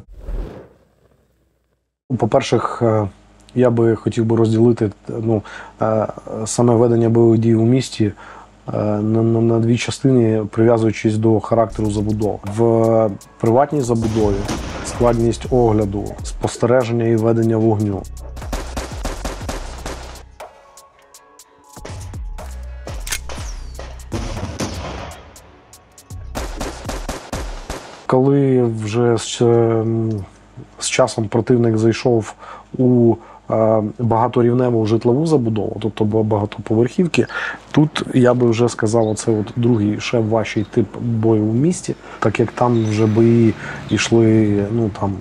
По-перше, е, я би хотів би розділити ну, е, саме ведення бойових дій у місті е, на, на, на дві частини, прив'язуючись до характеру забудови. В приватній забудові складність огляду, спостереження і ведення вогню. Коли вже з, ем, з часом противник зайшов у е, багаторівневу житлову забудову, тобто багатоповерхівки, тут я би вже сказав, оце от другий ще важчий тип бою в місті, так як там вже бої йшли ну, там,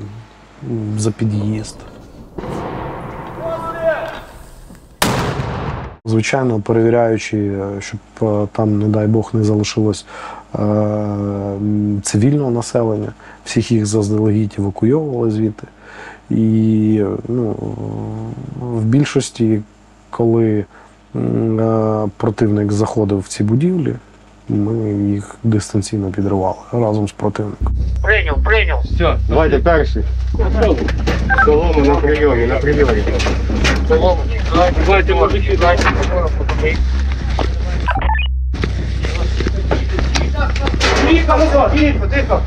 за під'їзд. Звичайно, перевіряючи, е, щоб е, там, не дай Бог, не залишилось е, цивільного населення, всіх їх заздалегідь евакуйовували звідти. І ну, в більшості, коли е, противник заходив в ці будівлі, ми їх дистанційно підривали разом з противником. Прийняв, прийняв. Все. Давайте перший. Солому на прийомі, на прийомі. Солому. Давайте, мужики, дайте. Тихо, ну, тихо, тихо.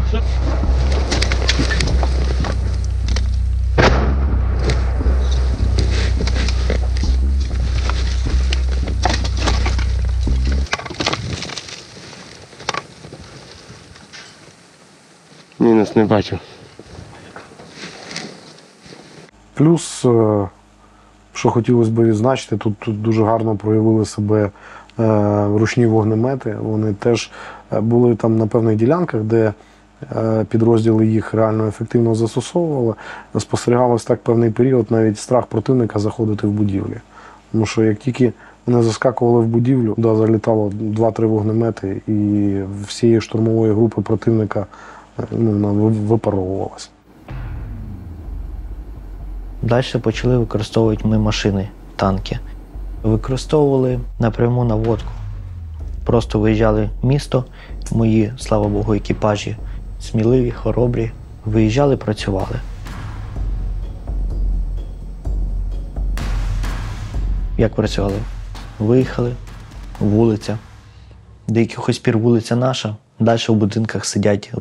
Мінус не бачу. Плюс, е, що хотілося б відзначити, тут, тут дуже гарно проявили себе е, ручні вогнемети. Вони теж е, були там на певних ділянках, де підрозділи їх реально ефективно застосовували. Спостерігалось так певний період, навіть страх противника заходити в будівлі. Тому що як тільки вони заскакували в будівлю, туди залітало 2-3 вогнемети, і всієї штурмової групи противника вона випаровувалася. Далі почали використовувати ми машини, танки. Використовували напряму наводку. Просто виїжджали в місто, мої, слава Богу, екіпажі сміливі, хоробрі. Виїжджали, працювали. Як працювали? Виїхали, вулиця. До якихось пір вулиця наша, далі в будинках сидять.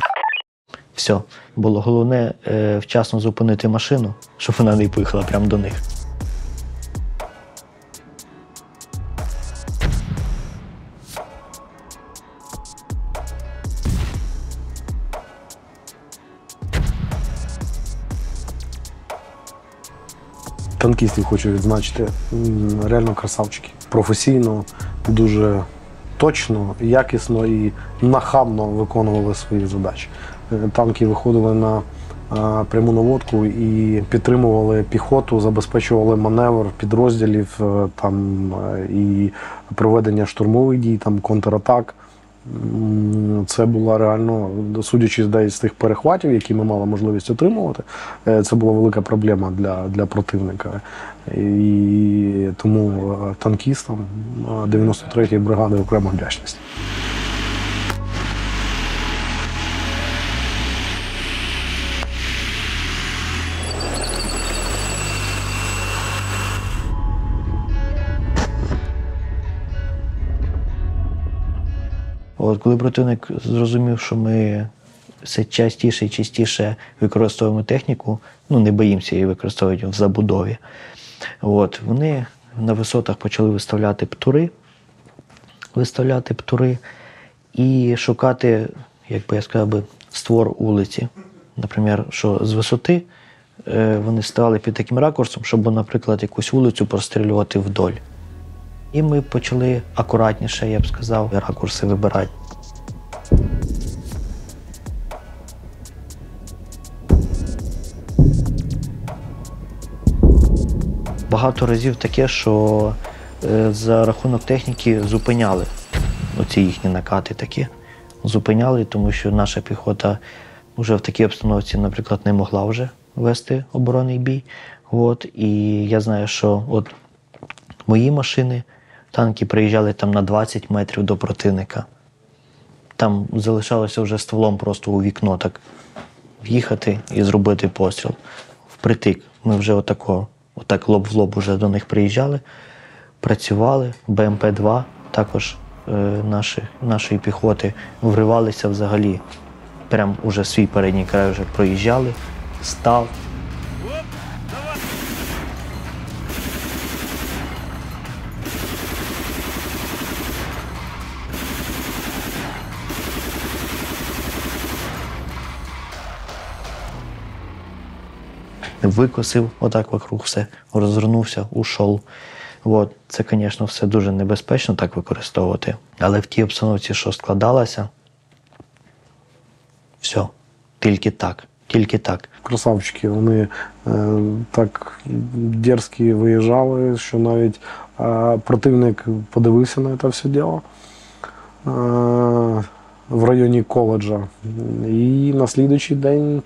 Все. Було головне е, вчасно зупинити машину, щоб вона не поїхала прямо до них. Танкістів хочу відзначити. Реально красавчики. Професійно, дуже точно, якісно і нахабно виконували свої задачі. Танки виходили на пряму наводку і підтримували піхоту, забезпечували маневр підрозділів е, там, е, і проведення штурмових дій, там, контратак. Це була реально, судячи десь з тих перехватів, які ми мали можливість отримувати, е, це була велика проблема для, для противника. І тому танкістам е, 93-ї бригади окрема вдячність. От коли противник зрозумів, що ми все частіше і частіше використовуємо техніку, ну не боїмося її використовувати в забудові. От, вони на висотах почали виставляти птури, виставляти птури і шукати, як би я сказав би, створ вулиці. Наприклад, що з висоти е, вони ставали під таким ракурсом, щоб, наприклад, якусь вулицю прострілювати вдоль. І ми почали акуратніше, я б сказав, ракурси вибирати. Багато разів таке, що е, за рахунок техніки зупиняли оці їхні накати такі. Зупиняли, тому що наша піхота вже в такій обстановці, наприклад, не могла вже вести оборонний бій. От, і я знаю, що от мої машини, танки приїжджали там на 20 метрів до противника. Там залишалося вже стволом просто у вікно так в'їхати і зробити постріл. Впритик. Ми вже отако, отак лоб в лоб уже до них приїжджали, працювали. БМП-2 також е, наші, нашої піхоти вривалися взагалі. Прям уже свій передній край вже проїжджали, став. Викосив отак вокруг все, розвернувся, ушов. От. Це, звісно, все дуже небезпечно так використовувати. Але в тій обстановці, що складалося, все, тільки так, тільки так. Красавчики, вони е, так дерзкі виїжджали, що навіть е, противник подивився на це все діло е, в районі коледжа. І на слідуючий день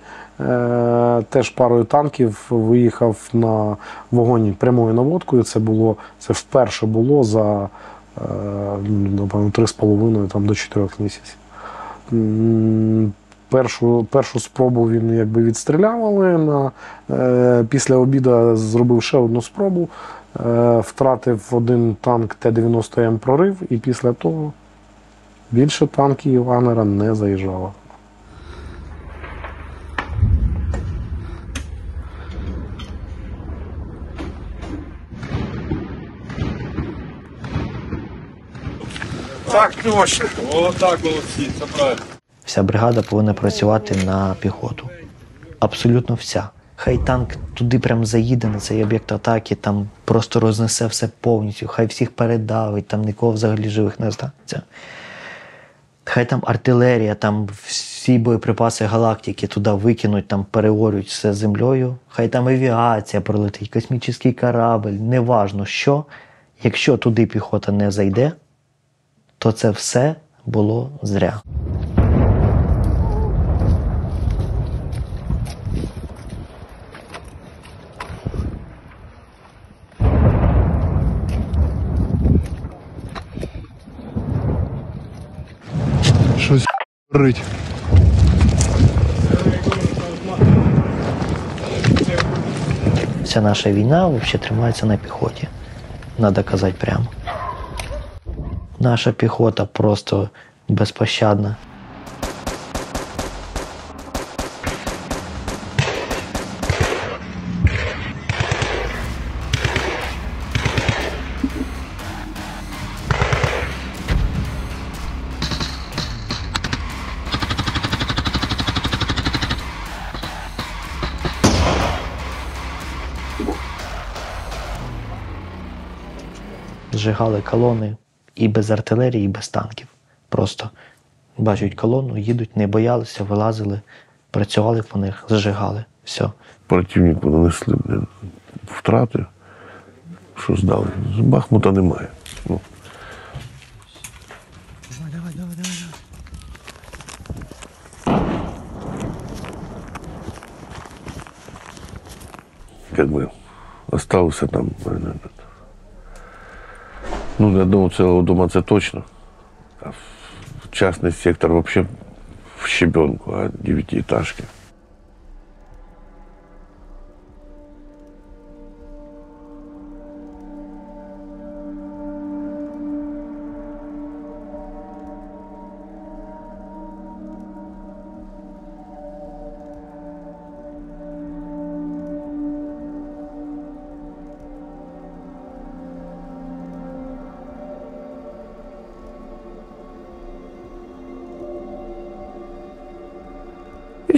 теж парою танків виїхав на вогонь прямою наводкою. Це було це вперше було за е, напевно 3,5 там, до 4 місяців. Першу, першу спробу він якби відстріляв, але на, е, після обіду зробив ще одну спробу, е, втратив один танк Т-90М прорив, і після того більше танків Вагнера не заїжджало. Так точно. Вот так молодці, це правильно. Вся бригада повинна працювати на піхоту. Абсолютно вся. Хай танк туди прям заїде на цей об'єкт атаки, там просто рознесе все повністю, хай всіх передавить, там нікого взагалі живих не станеться. Хай там артилерія, там всі боєприпаси галактики туди викинуть, там переорють все землею. Хай там авіація пролетить, космічний корабль, неважно що. Якщо туди піхота не зайде, то це все було зря. Щось рить. Вся наша війна взагалі тримається на піхоті. Надо казати прямо. Наша піхота просто безпощадна. Зжигали колони і без артилерії, і без танків. Просто бачать колону, їдуть, не боялися, вилазили, працювали по них, зжигали. Все. Противнику нанесли блін, втрати, що здали. З Бахмута немає. Ну, как бы остался там. э, этот. Ну, ни одного целого дома це точно. А в- частный сектор вообще в щебенку, а девятиэтажки.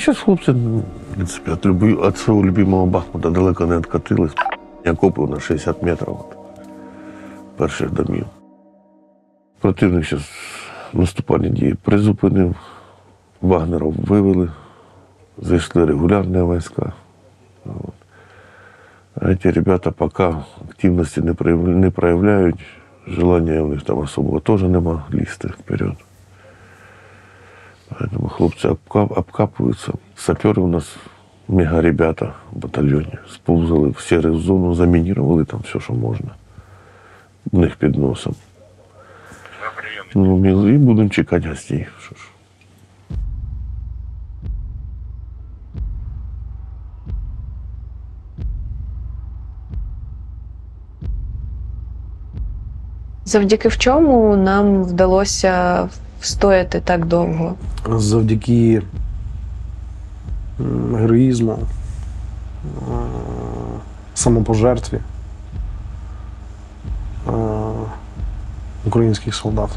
Зараз хлопці, ну, в принципі, від, люби, від свого любимого Бахмута далеко не відкатились. Окопи на 60 метрів від перших домів. Противник зараз наступальні дії призупинив, Вагнеров вивели, зайшли регулярні війська. От. А ці ребята поки активності не проявляють, желання у них там особого теж нема лізти вперед. Поэтому хлопцы обкап, обкапываются. Саперы у нас мега ребята в батальоне. Сповзали в серую зону, заминировали там все, що можна. У них під носом. Ну, ми- і будемо чекати гостей. Що ж. Завдяки в чому нам вдалося встояти так довго? завдяки героїзму, е, самопожертві е, українських солдат.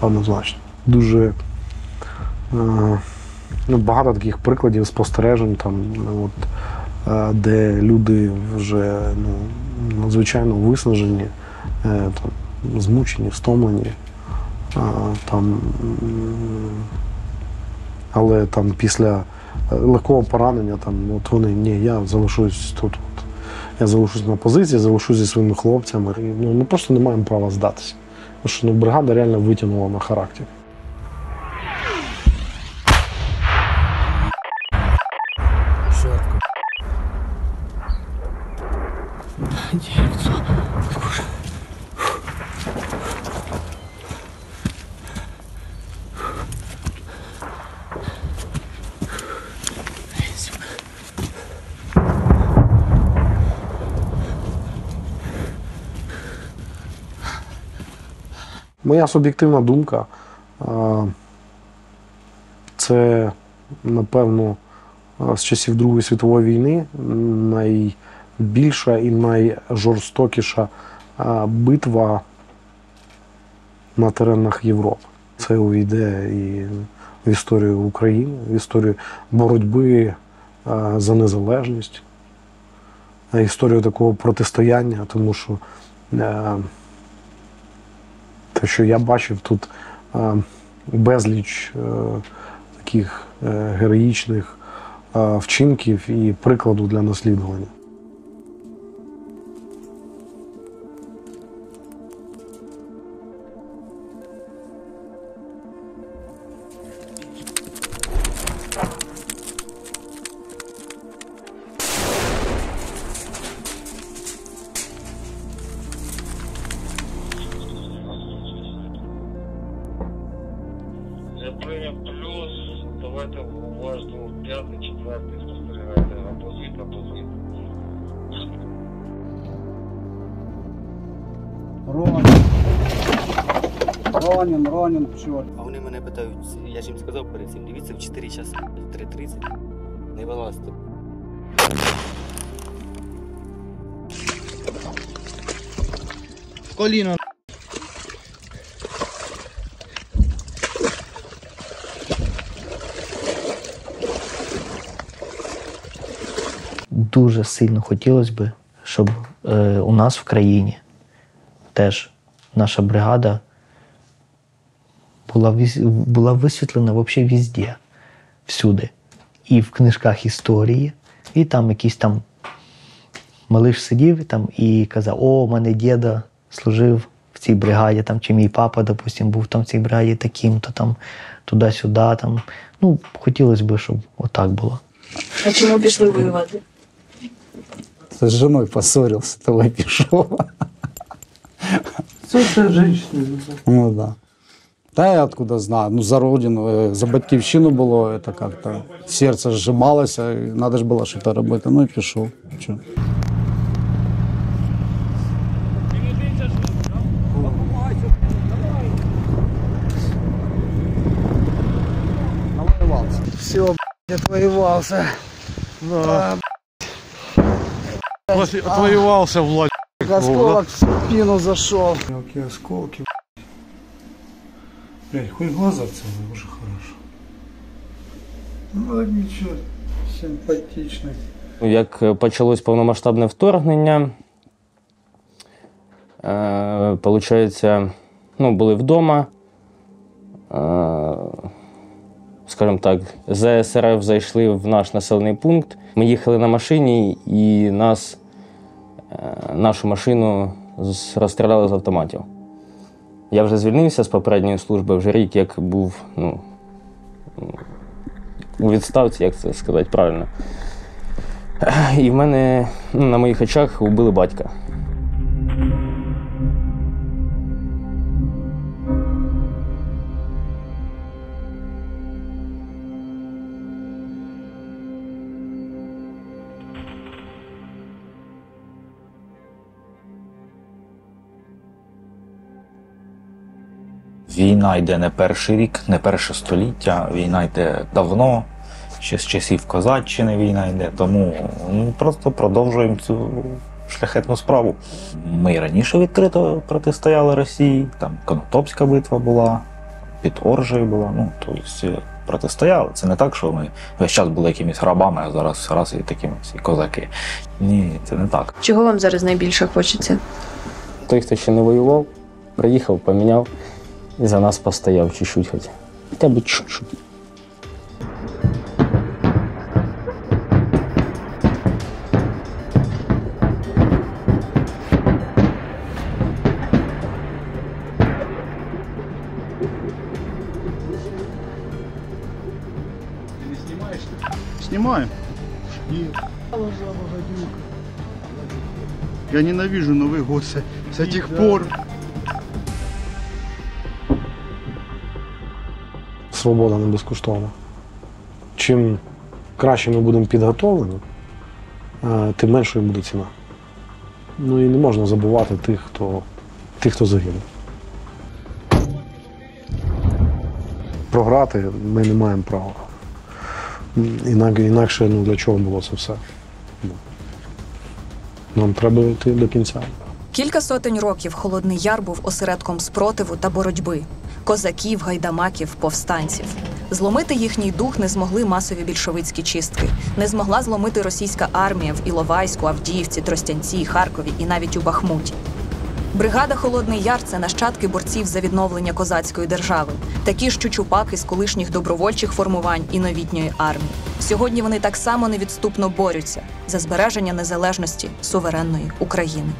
Однозначно. Дуже е, ну, багато таких прикладів спостережень, там, ну, от, де люди вже ну, надзвичайно виснажені, там, змучені, стомлені. А, там, але там після е, легкого поранення, там, от вони, ні, я залишусь тут. От. Я залишусь на позиції, залишусь зі своїми хлопцями. І, ну, ми просто не маємо права здатися. Тому що ну, бригада реально витягнула на характер. Моя суб'єктивна думка це, напевно, з часів Другої світової війни найбільша і найжорстокіша битва на теренах Європи. Це увійде і в історію України, в історію боротьби за незалежність, історію такого протистояння, тому що. Те, що я бачив тут е, безліч е, таких е, героїчних вчинків і прикладу для наслідування. 3 сейчас, 3.30. Не вилазити. Коліно. Дуже сильно хотілося б, щоб е, у нас в країні теж наша бригада була була висвітлена взагалі везде всюди. І в книжках історії, і там якийсь там малиш сидів там і казав: О, у мене діда служив в цій бригаді, там, чи мій папа, допустим, був там в цій бригаді таким-то там, туди-сюди. Там. Ну, хотілося б, щоб отак було. А чому пішли воювати? С женой поссорился, того и пішов. Це все женщина. Ну да. Та я откуда знаю. Ну, за родину, е, за батьківщину було, это как-то серце сжималося, і треба ж було щось робити. Ну і пішов. Чо? Все, отвоевался. Да. От- Отвоевался Влад. Осколок в спину зашел. Мелкие осколки. Блять, хоть глаза целые, уже хорошо. Ну ничего, симпатичный. Як е, почалось повномасштабне вторгнення, е, получається, ну, були вдома. Е, скажімо так, з СРФ зайшли в наш населений пункт. Ми їхали на машині і нас, е, нашу машину розстріляли з автоматів. Я вже звільнився з попередньої служби, вже рік як був ну, у відставці, як це сказати правильно. І в мене ну, на моїх очах убили батька. Війна йде не перший рік, не перше століття. Війна йде давно, ще з часів Козаччини війна йде. Тому ну, просто продовжуємо цю шляхетну справу. Ми і раніше відкрито протистояли Росії. Там Конотопська битва була, під Оржею була. Ну, тобто протистояли. Це не так, що ми весь час були якимись рабами, а зараз раз і такими всі козаки. Ні, це не так. Чого вам зараз найбільше хочеться? Той, хто ще не воював, приїхав, поміняв і за нас постояв чуть-чуть хоч. Хоча б чуть-чуть. Снимаем. Я ненавижу Новый год с, с этих пор. Свобода не безкоштовна. Чим краще ми будемо підготовлені, е, тим меншою буде ціна. Ну і не можна забувати тих, хто, тих, хто загинув. Програти ми не маємо права. Інак, інакше ну, для чого було це все? Ну, Нам треба йти до кінця. Кілька сотень років Холодний Яр був осередком спротиву та боротьби козаків, гайдамаків, повстанців. Зломити їхній дух не змогли масові більшовицькі чистки, не змогла зломити російська армія в Іловайську, Авдіївці, Тростянці, Харкові і навіть у Бахмуті. Бригада Холодний Яр це нащадки борців за відновлення козацької держави, такі ж чучупаки з колишніх добровольчих формувань і новітньої армії. Сьогодні вони так само невідступно борються за збереження незалежності суверенної України.